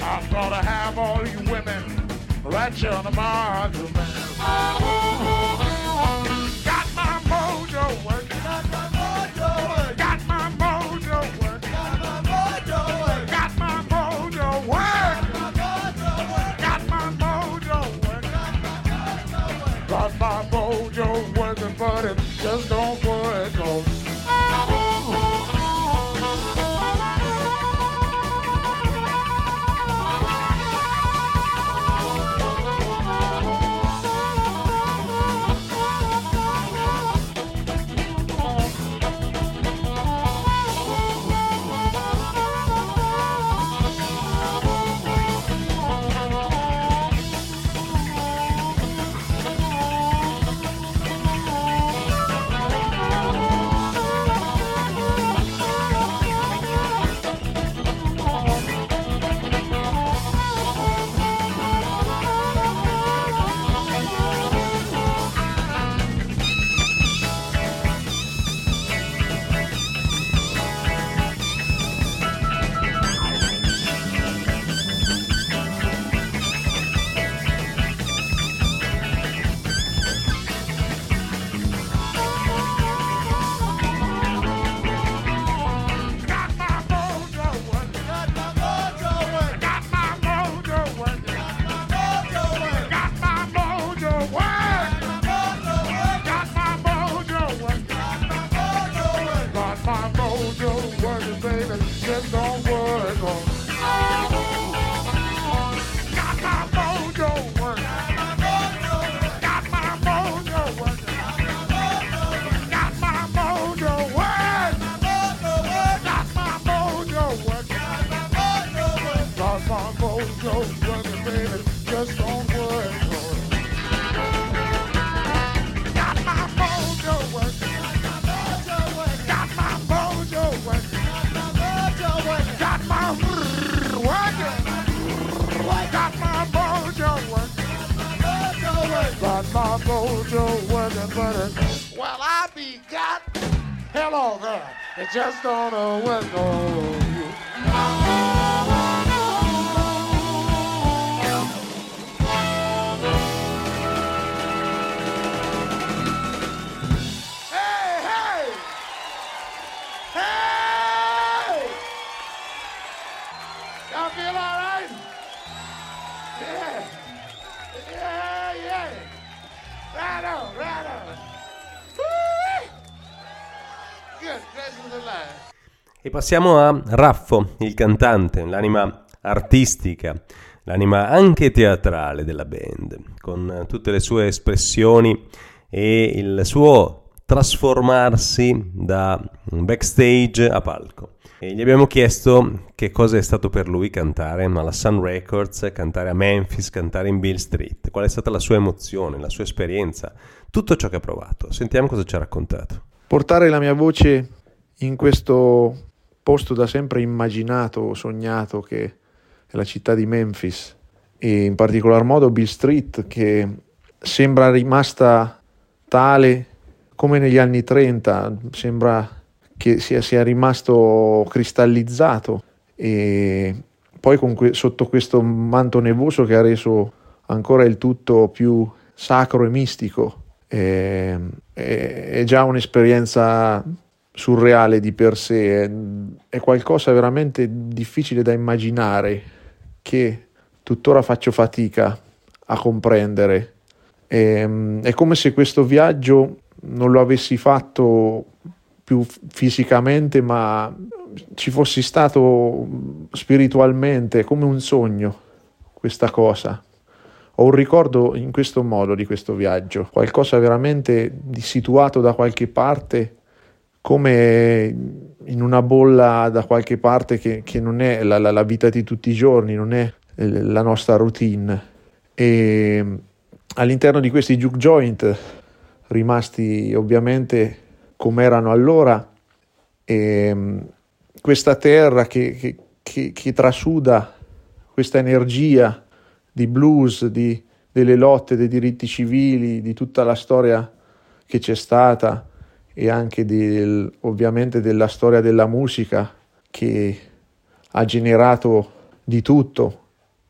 I'm gonna have all you women right here on the monument. Mojo well, I be got hello there. It just don't uh, work on E passiamo a Raffo, il cantante, l'anima artistica, l'anima anche teatrale della band, con tutte le sue espressioni e il suo trasformarsi da backstage a palco. E gli abbiamo chiesto che cosa è stato per lui cantare alla Sun Records, cantare a Memphis, cantare in Bill Street, qual è stata la sua emozione, la sua esperienza, tutto ciò che ha provato. Sentiamo cosa ci ha raccontato. portare la mia voce in questo posto da sempre immaginato, sognato che è la città di Memphis e in particolar modo Bill Street che sembra rimasta tale come negli anni 30, sembra che sia, sia rimasto cristallizzato e poi que- sotto questo manto nevoso che ha reso ancora il tutto più sacro e mistico. È, è- è già un'esperienza surreale di per sé, è, è qualcosa veramente difficile da immaginare che tuttora faccio fatica a comprendere. È, è come se questo viaggio non lo avessi fatto più fisicamente, ma ci fossi stato spiritualmente, come un sogno, questa cosa. Ho un ricordo in questo modo di questo viaggio, qualcosa veramente di situato da qualche parte, come in una bolla da qualche parte che, che non è la, la- la vita di tutti i giorni, non è eh, la nostra routine. E all'interno di questi juke joint, rimasti ovviamente come erano allora, e questa terra che, che- che- che trasuda questa energia di blues, di- delle lotte, dei diritti civili, di tutta la storia che c'è stata e anche del- ovviamente della storia della musica che ha generato di tutto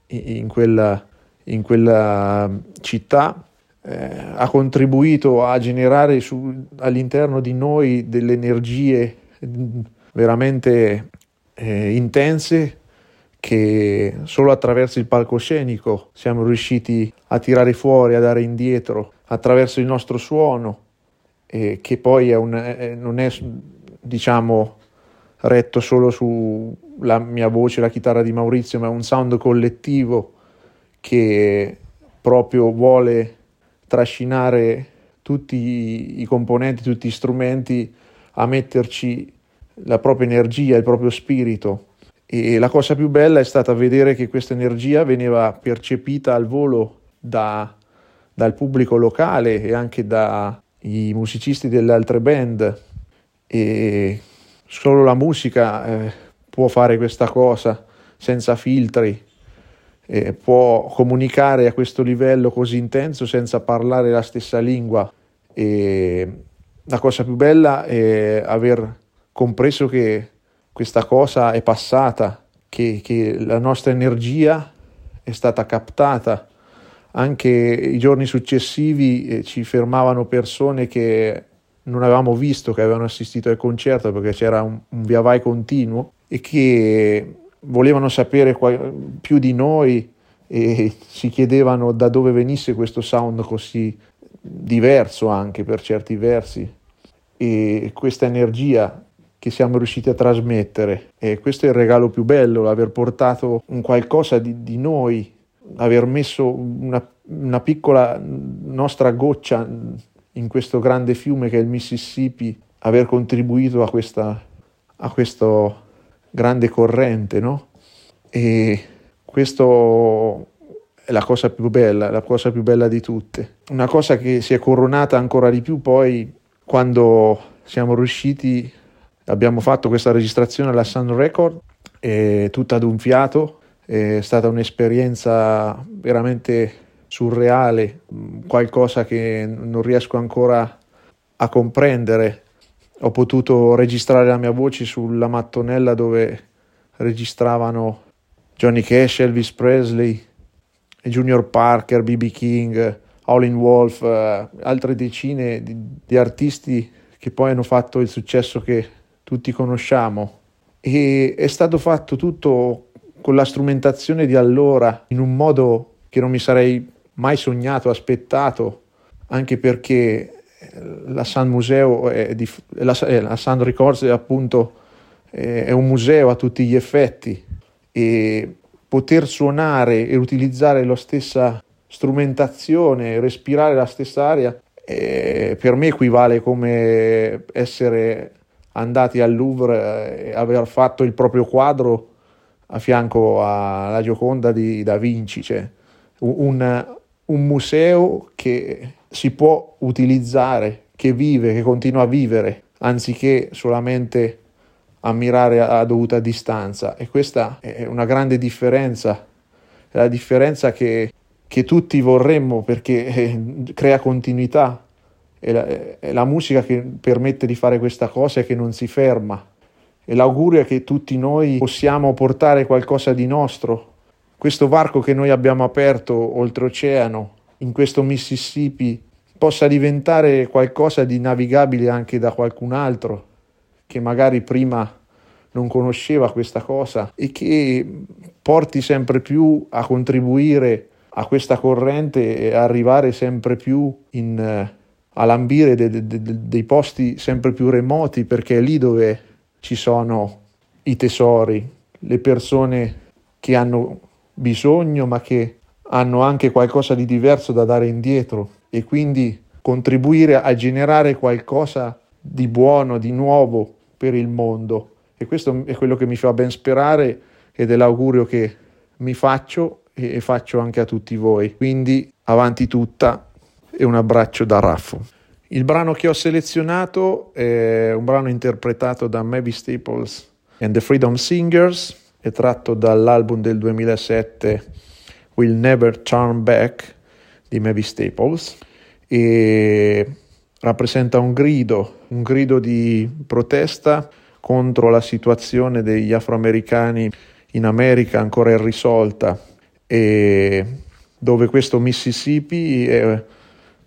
in quella, in quella città, eh, ha contribuito a generare su- all'interno di noi delle energie mm, veramente eh, intense che solo attraverso il palcoscenico siamo riusciti a tirare fuori, a dare indietro, attraverso il nostro suono, eh, che poi è un- eh, non è diciamo retto solo sulla mia voce, la chitarra di Maurizio, ma è un sound collettivo che proprio vuole trascinare tutti i- componenti, tutti gli strumenti a metterci la propria energia, il proprio spirito. E la cosa più bella è stata vedere che questa energia veniva percepita al volo da- dal pubblico locale e anche dai musicisti delle altre band. E solo la musica eh, può fare questa cosa senza filtri, eh, può comunicare a questo livello così intenso senza parlare la stessa lingua. E la cosa più bella è aver compreso che questa cosa è passata, che, che la nostra energia è stata captata. Anche i giorni successivi eh, ci fermavano persone che non avevamo visto, che avevano assistito al concerto perché c'era un, un via vai continuo e che volevano sapere più di noi e si chiedevano da dove venisse questo sound così diverso anche per certi versi. E questa energia che siamo riusciti a trasmettere e questo è il regalo più bello, aver portato un qualcosa di, di noi, aver messo una, una piccola nostra goccia in questo grande fiume che è il Mississippi, aver contribuito a questa a questo grande corrente, no? E Questo è la cosa più bella, la cosa più bella di tutte. Una cosa che si è coronata ancora di più poi quando siamo riusciti, abbiamo fatto questa registrazione alla Sun Record, tutta ad un fiato, è stata un'esperienza veramente surreale, qualcosa che non riesco ancora a comprendere. Ho potuto registrare la mia voce sulla mattonella dove registravano Johnny Cash, Elvis Presley, Junior Parker, BB King, Howlin' Wolf, eh, altre decine di, di artisti che poi hanno fatto il successo che tutti conosciamo. E è stato fatto tutto con la strumentazione di allora, in un modo che non mi sarei mai sognato, aspettato, anche perché la Sun Museo è di, la, eh, la Sun Records è appunto è un museo a tutti gli effetti. E poter suonare e utilizzare la stessa strumentazione, respirare la stessa aria, eh, per me equivale come essere andati al Louvre e aver fatto il proprio quadro a fianco alla Gioconda di Da Vinci, cioè un, un museo che si può utilizzare, che vive, che continua a vivere, anziché solamente ammirare a dovuta distanza. E questa è una grande differenza, la differenza che, che tutti vorremmo perché eh, crea continuità. È la, è la musica che permette di fare questa cosa e che non si ferma. E l'augurio è che tutti noi possiamo portare qualcosa di nostro. Questo varco che noi abbiamo aperto oltreoceano, in questo Mississippi, possa diventare qualcosa di navigabile anche da qualcun altro che magari prima non conosceva questa cosa e che porti sempre più a contribuire a questa corrente e arrivare sempre più in, eh, a lambire de, de, de, dei posti sempre più remoti perché è lì dove ci sono i tesori, le persone che hanno bisogno ma che hanno anche qualcosa di diverso da dare indietro e quindi contribuire a generare qualcosa di buono, di nuovo per il mondo. E questo è quello che mi fa ben sperare ed è l'augurio che mi faccio e faccio anche a tutti voi. Quindi avanti tutta e un abbraccio da Raffo. Il brano che ho selezionato è un brano interpretato da Mavis Staples and the Freedom Singers, è tratto dall'album del 2007 Will Never Turn Back di Mavis Staples e rappresenta un grido, un grido di protesta contro la situazione degli afroamericani in America ancora irrisolta e dove questo Mississippi è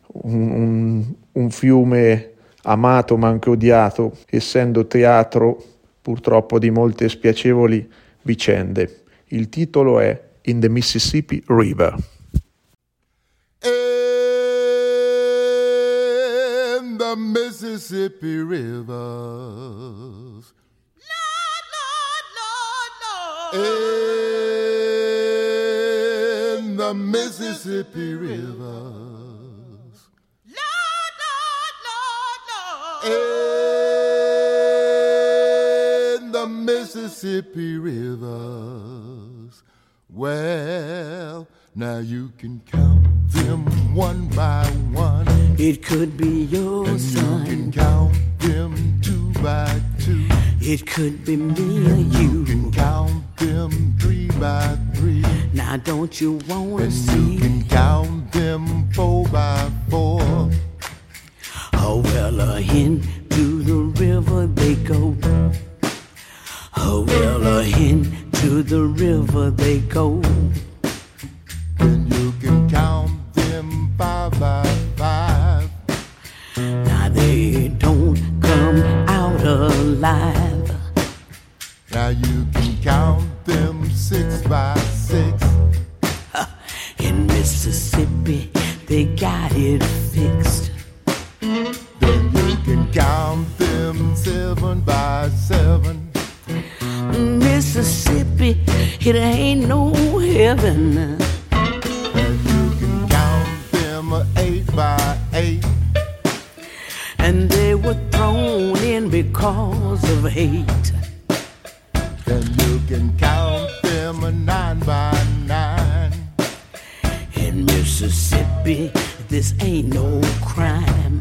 un, un, un fiume amato ma anche odiato, essendo teatro purtroppo di molte spiacevoli vicende. Il titolo è In the Mississippi River. in the Mississippi rivers. In the Mississippi rivers. Mississippi rivers. Well, now you can count them one by one. It could be your and son. You can count them two by two. It could be me or you. You can count them three by three. Now don't you wanna And see? you can count them four by four. Oh well, a hen to the river they go. Well, a hen to the river they go. And you can count them five by five. Now they don't come out alive. Now you can count them six by six. In Mississippi, they got it fixed. Then you can count them seven by seven. Mississippi, it ain't no heaven. You can Count them eight by eight. And they were thrown in because of hate. And you can count them nine by nine. In Mississippi, this ain't no crime.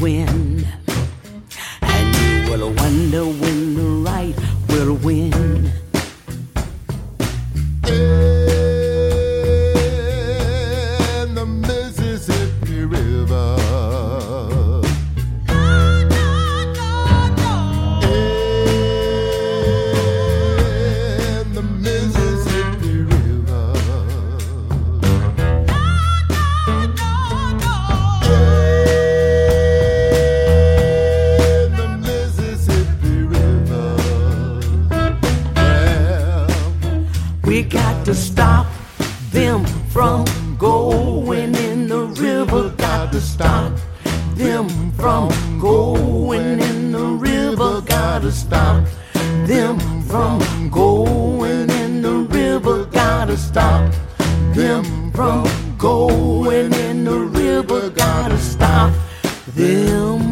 Win. And you will wonder when the right will win. To stop them from going in the river. Got to stop them from going in the river. Got to stop them from going in the river. Got to stop them.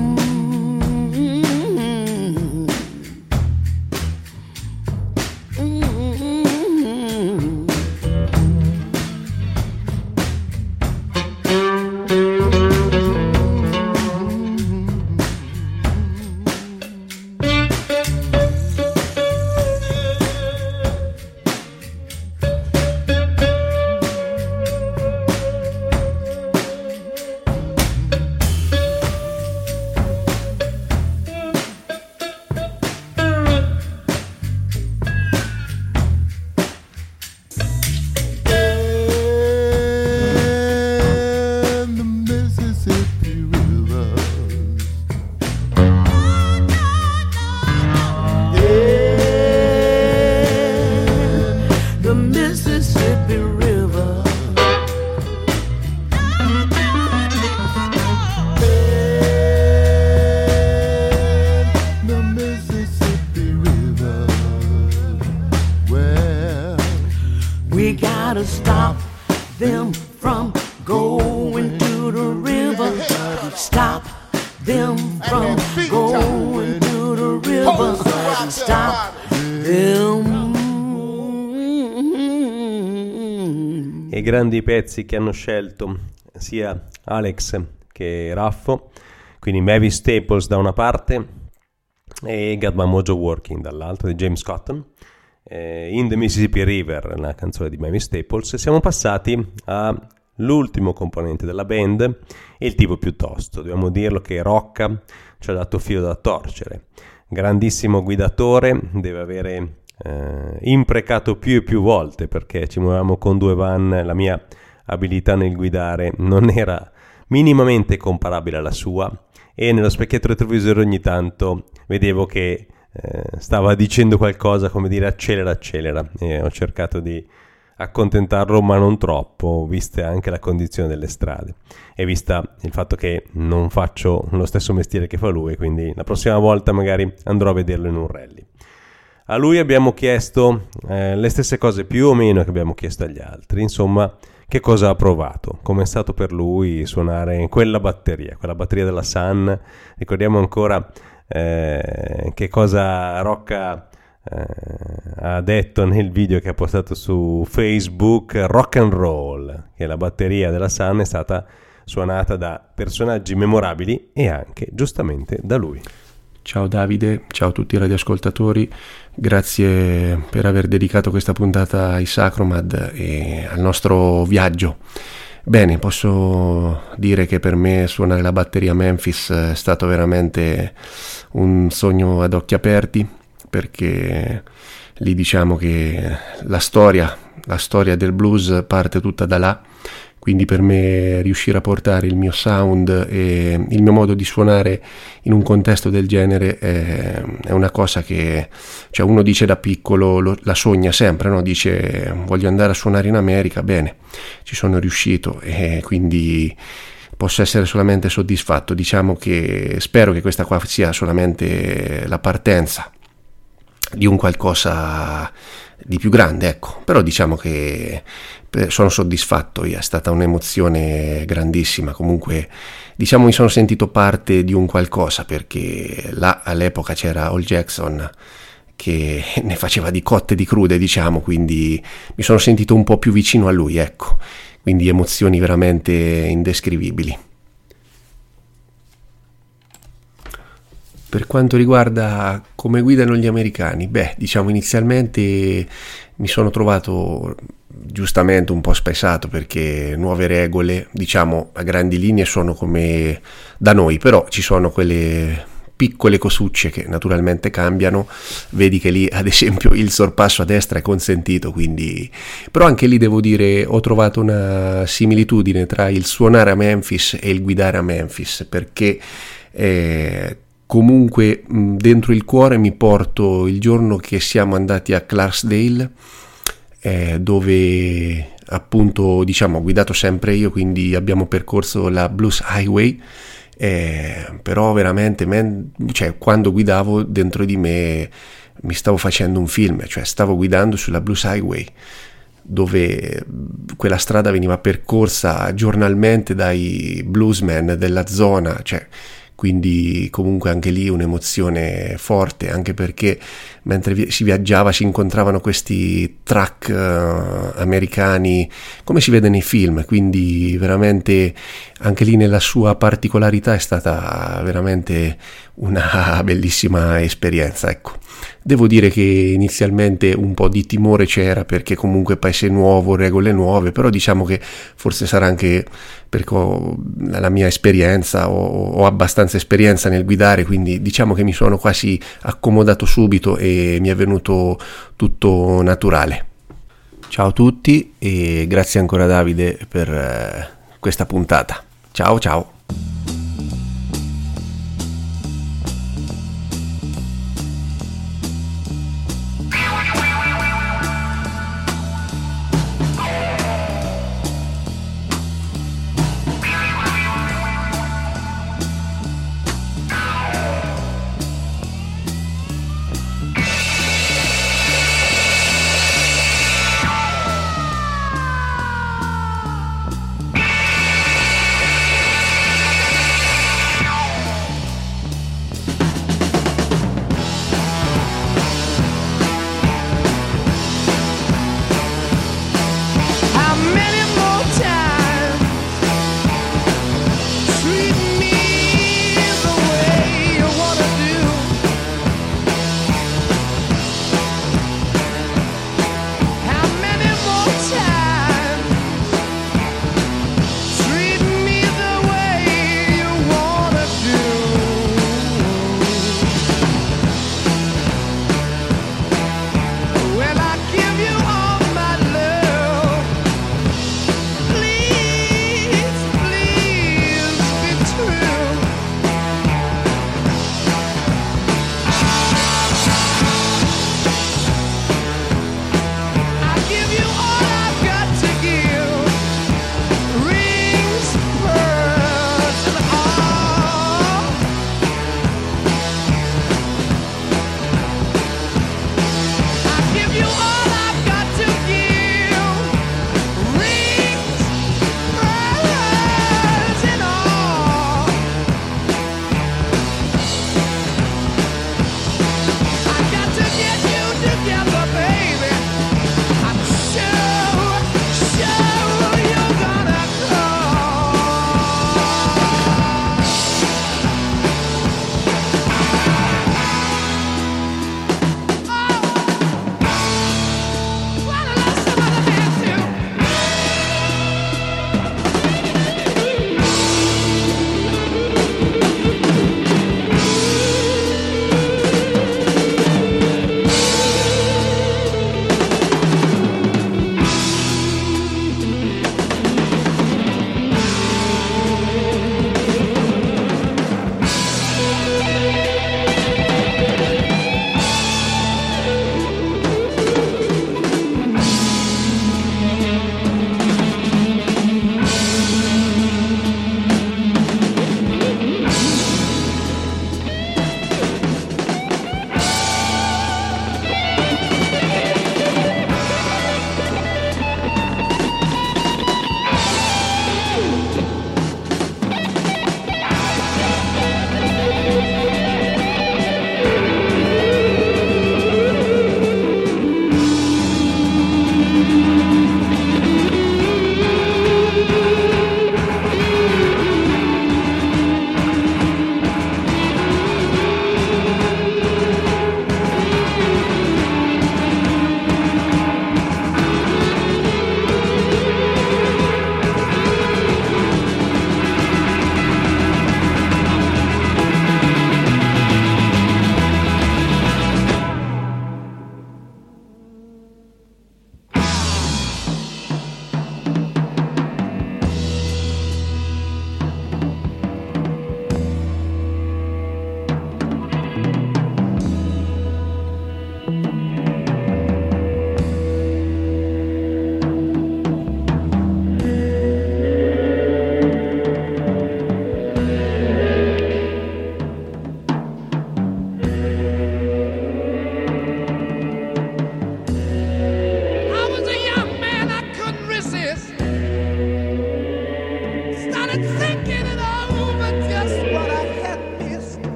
Pezzi che hanno scelto sia Alex che Raffo, quindi Mavis Staples da una parte e My Mojo Working dall'altra di James Cotton. Eh, In the Mississippi River, la canzone di Mavis Staples, siamo passati all'ultimo componente della band e il tipo piuttosto, dobbiamo dirlo che Rocca ci ha dato filo da torcere. Grandissimo guidatore, deve avere eh, imprecato più e più volte perché ci muovevamo con due van, la mia abilità nel guidare non era minimamente comparabile alla sua e nello specchietto retrovisore ogni tanto vedevo che eh, stava dicendo qualcosa come dire accelera accelera e ho cercato di accontentarlo ma non troppo viste anche la condizione delle strade e vista il fatto che non faccio lo stesso mestiere che fa lui quindi la prossima volta magari andrò a vederlo in un rally a lui abbiamo chiesto eh, le stesse cose più o meno che abbiamo chiesto agli altri, insomma, che cosa ha provato, come è stato per lui suonare quella batteria, quella batteria della Sun. Ricordiamo ancora eh, che cosa Rocca eh, ha detto nel video che ha postato su Facebook, rock and roll, che la batteria della Sun è stata suonata da personaggi memorabili e anche giustamente da lui. Ciao Davide, ciao a tutti i radioascoltatori, grazie per aver dedicato questa puntata ai Sacromad e al nostro viaggio. Bene, posso dire che per me suonare la batteria Memphis è stato veramente un sogno ad occhi aperti perché lì diciamo che la storia, la storia del blues parte tutta da là quindi per me riuscire a portare il mio sound e il mio modo di suonare in un contesto del genere è, è una cosa che cioè uno dice da piccolo lo, la sogna sempre no? dice voglio andare a suonare in America bene ci sono riuscito e quindi posso essere solamente soddisfatto diciamo che spero che questa qua sia solamente la partenza di un qualcosa di più grande, ecco. Però diciamo che sono soddisfatto, è stata un'emozione grandissima. Comunque diciamo mi sono sentito parte di un qualcosa perché là all'epoca c'era All Jackson che ne faceva di cotte di crude, diciamo, quindi mi sono sentito un po' più vicino a lui, ecco, quindi emozioni veramente indescrivibili. Per quanto riguarda come guidano gli americani, beh, diciamo inizialmente mi sono trovato giustamente un po' spaesato perché nuove regole, diciamo a grandi linee sono come da noi, però ci sono quelle piccole cosucce che naturalmente cambiano, vedi che lì ad esempio il sorpasso a destra è consentito, quindi però anche lì devo dire ho trovato una similitudine tra il suonare a Memphis e il guidare a Memphis perché eh, comunque dentro il cuore mi porto il giorno che siamo andati a Clarksdale eh, dove appunto diciamo ho guidato sempre io quindi abbiamo percorso la Blues Highway eh, però veramente men- cioè, quando guidavo dentro di me mi stavo facendo un film cioè stavo guidando sulla Blues Highway dove quella strada veniva percorsa giornalmente dai bluesmen della zona cioè quindi comunque anche lì un'emozione forte, anche perché mentre si viaggiava si incontravano questi track uh, americani come si vede nei film, quindi veramente anche lì nella sua particolarità è stata veramente una bellissima esperienza, ecco. Devo dire che inizialmente un po' di timore c'era perché comunque paese nuovo, regole nuove, però diciamo che forse sarà anche perché ho la mia esperienza, ho, ho abbastanza esperienza nel guidare, quindi diciamo che mi sono quasi accomodato subito e mi è venuto tutto naturale. Ciao a tutti e grazie ancora Davide per eh, questa puntata. Ciao ciao.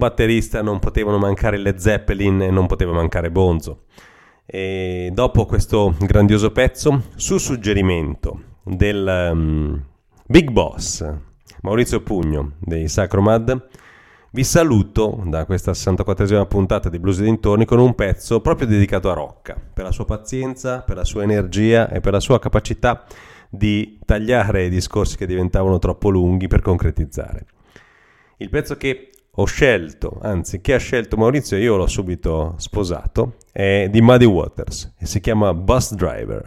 Batterista non potevano mancare Led Zeppelin e non poteva mancare Bonzo. E dopo questo grandioso pezzo, su suggerimento del um, Big Boss Maurizio Pugno dei Sacromad, vi saluto da questa 64esima puntata di Blues dintorni con un pezzo proprio dedicato a Rocca, per la sua pazienza, per la sua energia e per la sua capacità di tagliare i discorsi che diventavano troppo lunghi per concretizzare. Il pezzo che ho scelto, anzi che ha scelto Maurizio io l'ho subito sposato, è di Muddy Waters e si chiama Bus Driver.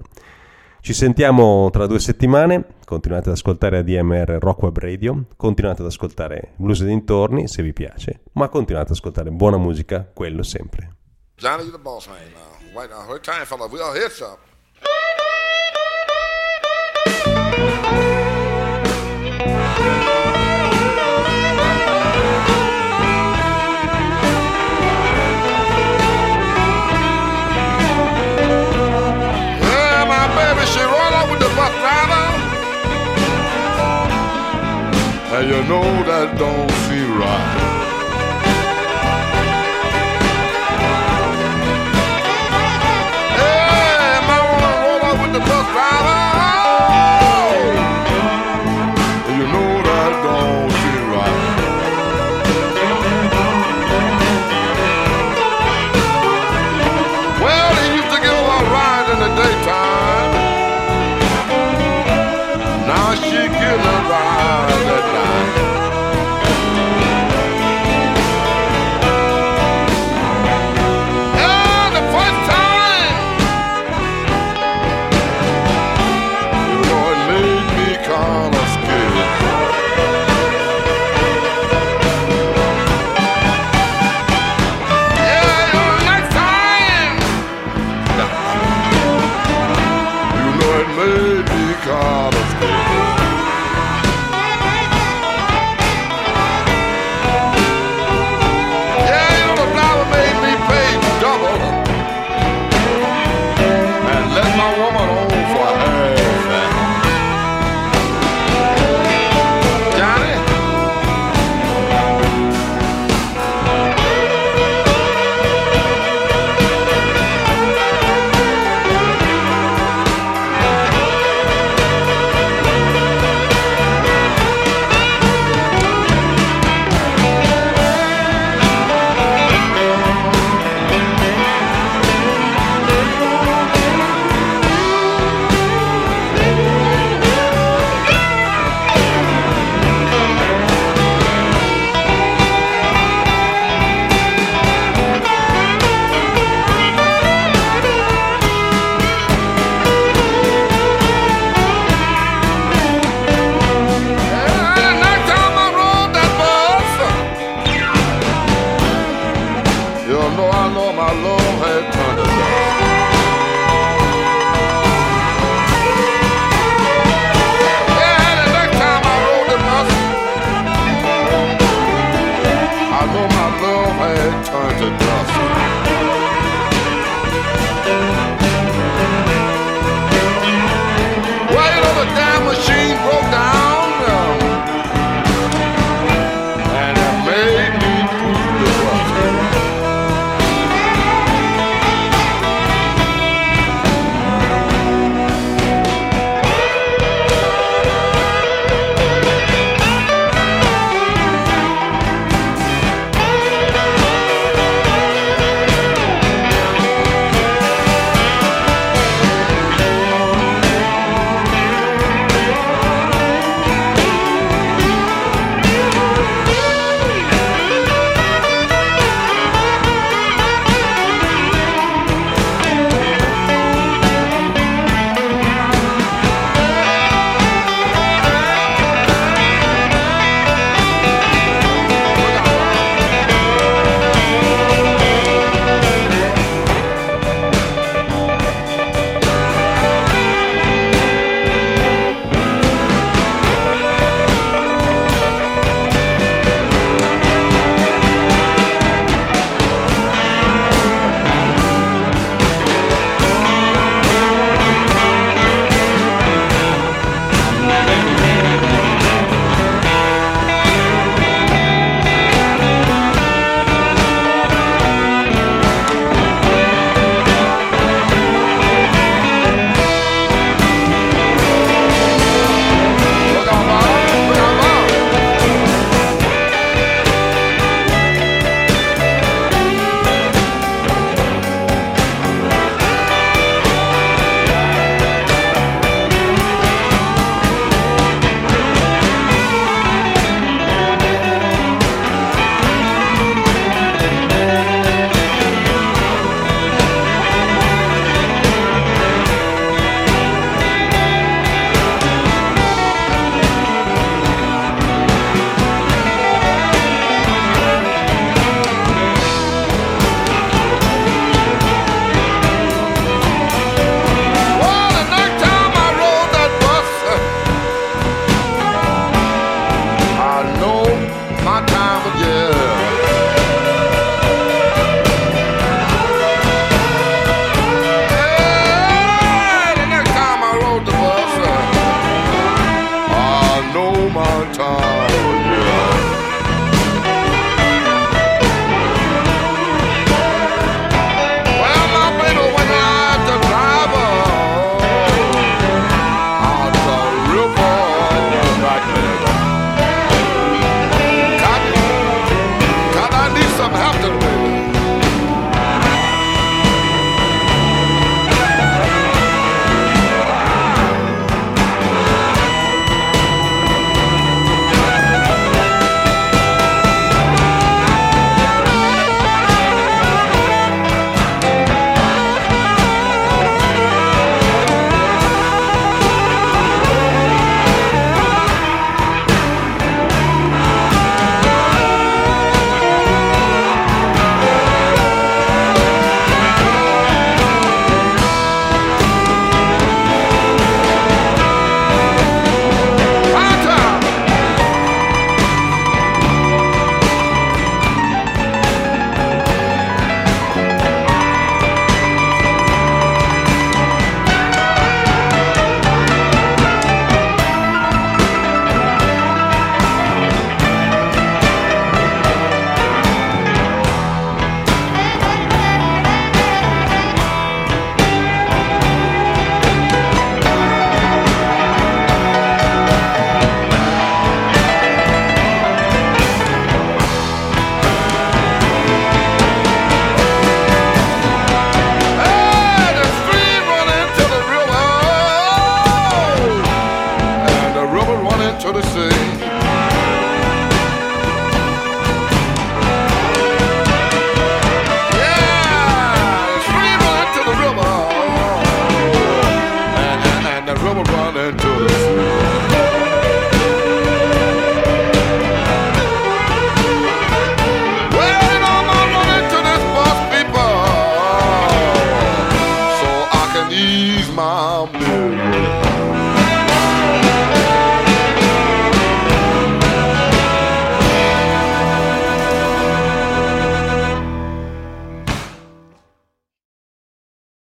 Ci sentiamo tra due settimane, continuate ad ascoltare ADMR Rock Web Radio, continuate ad ascoltare Blues e dintorni se vi piace, ma continuate ad ascoltare buona musica, quello sempre. Johnny, you the boss man now. Right now, hard time, fella. We all hit some. Yeah, you know that don't feel right.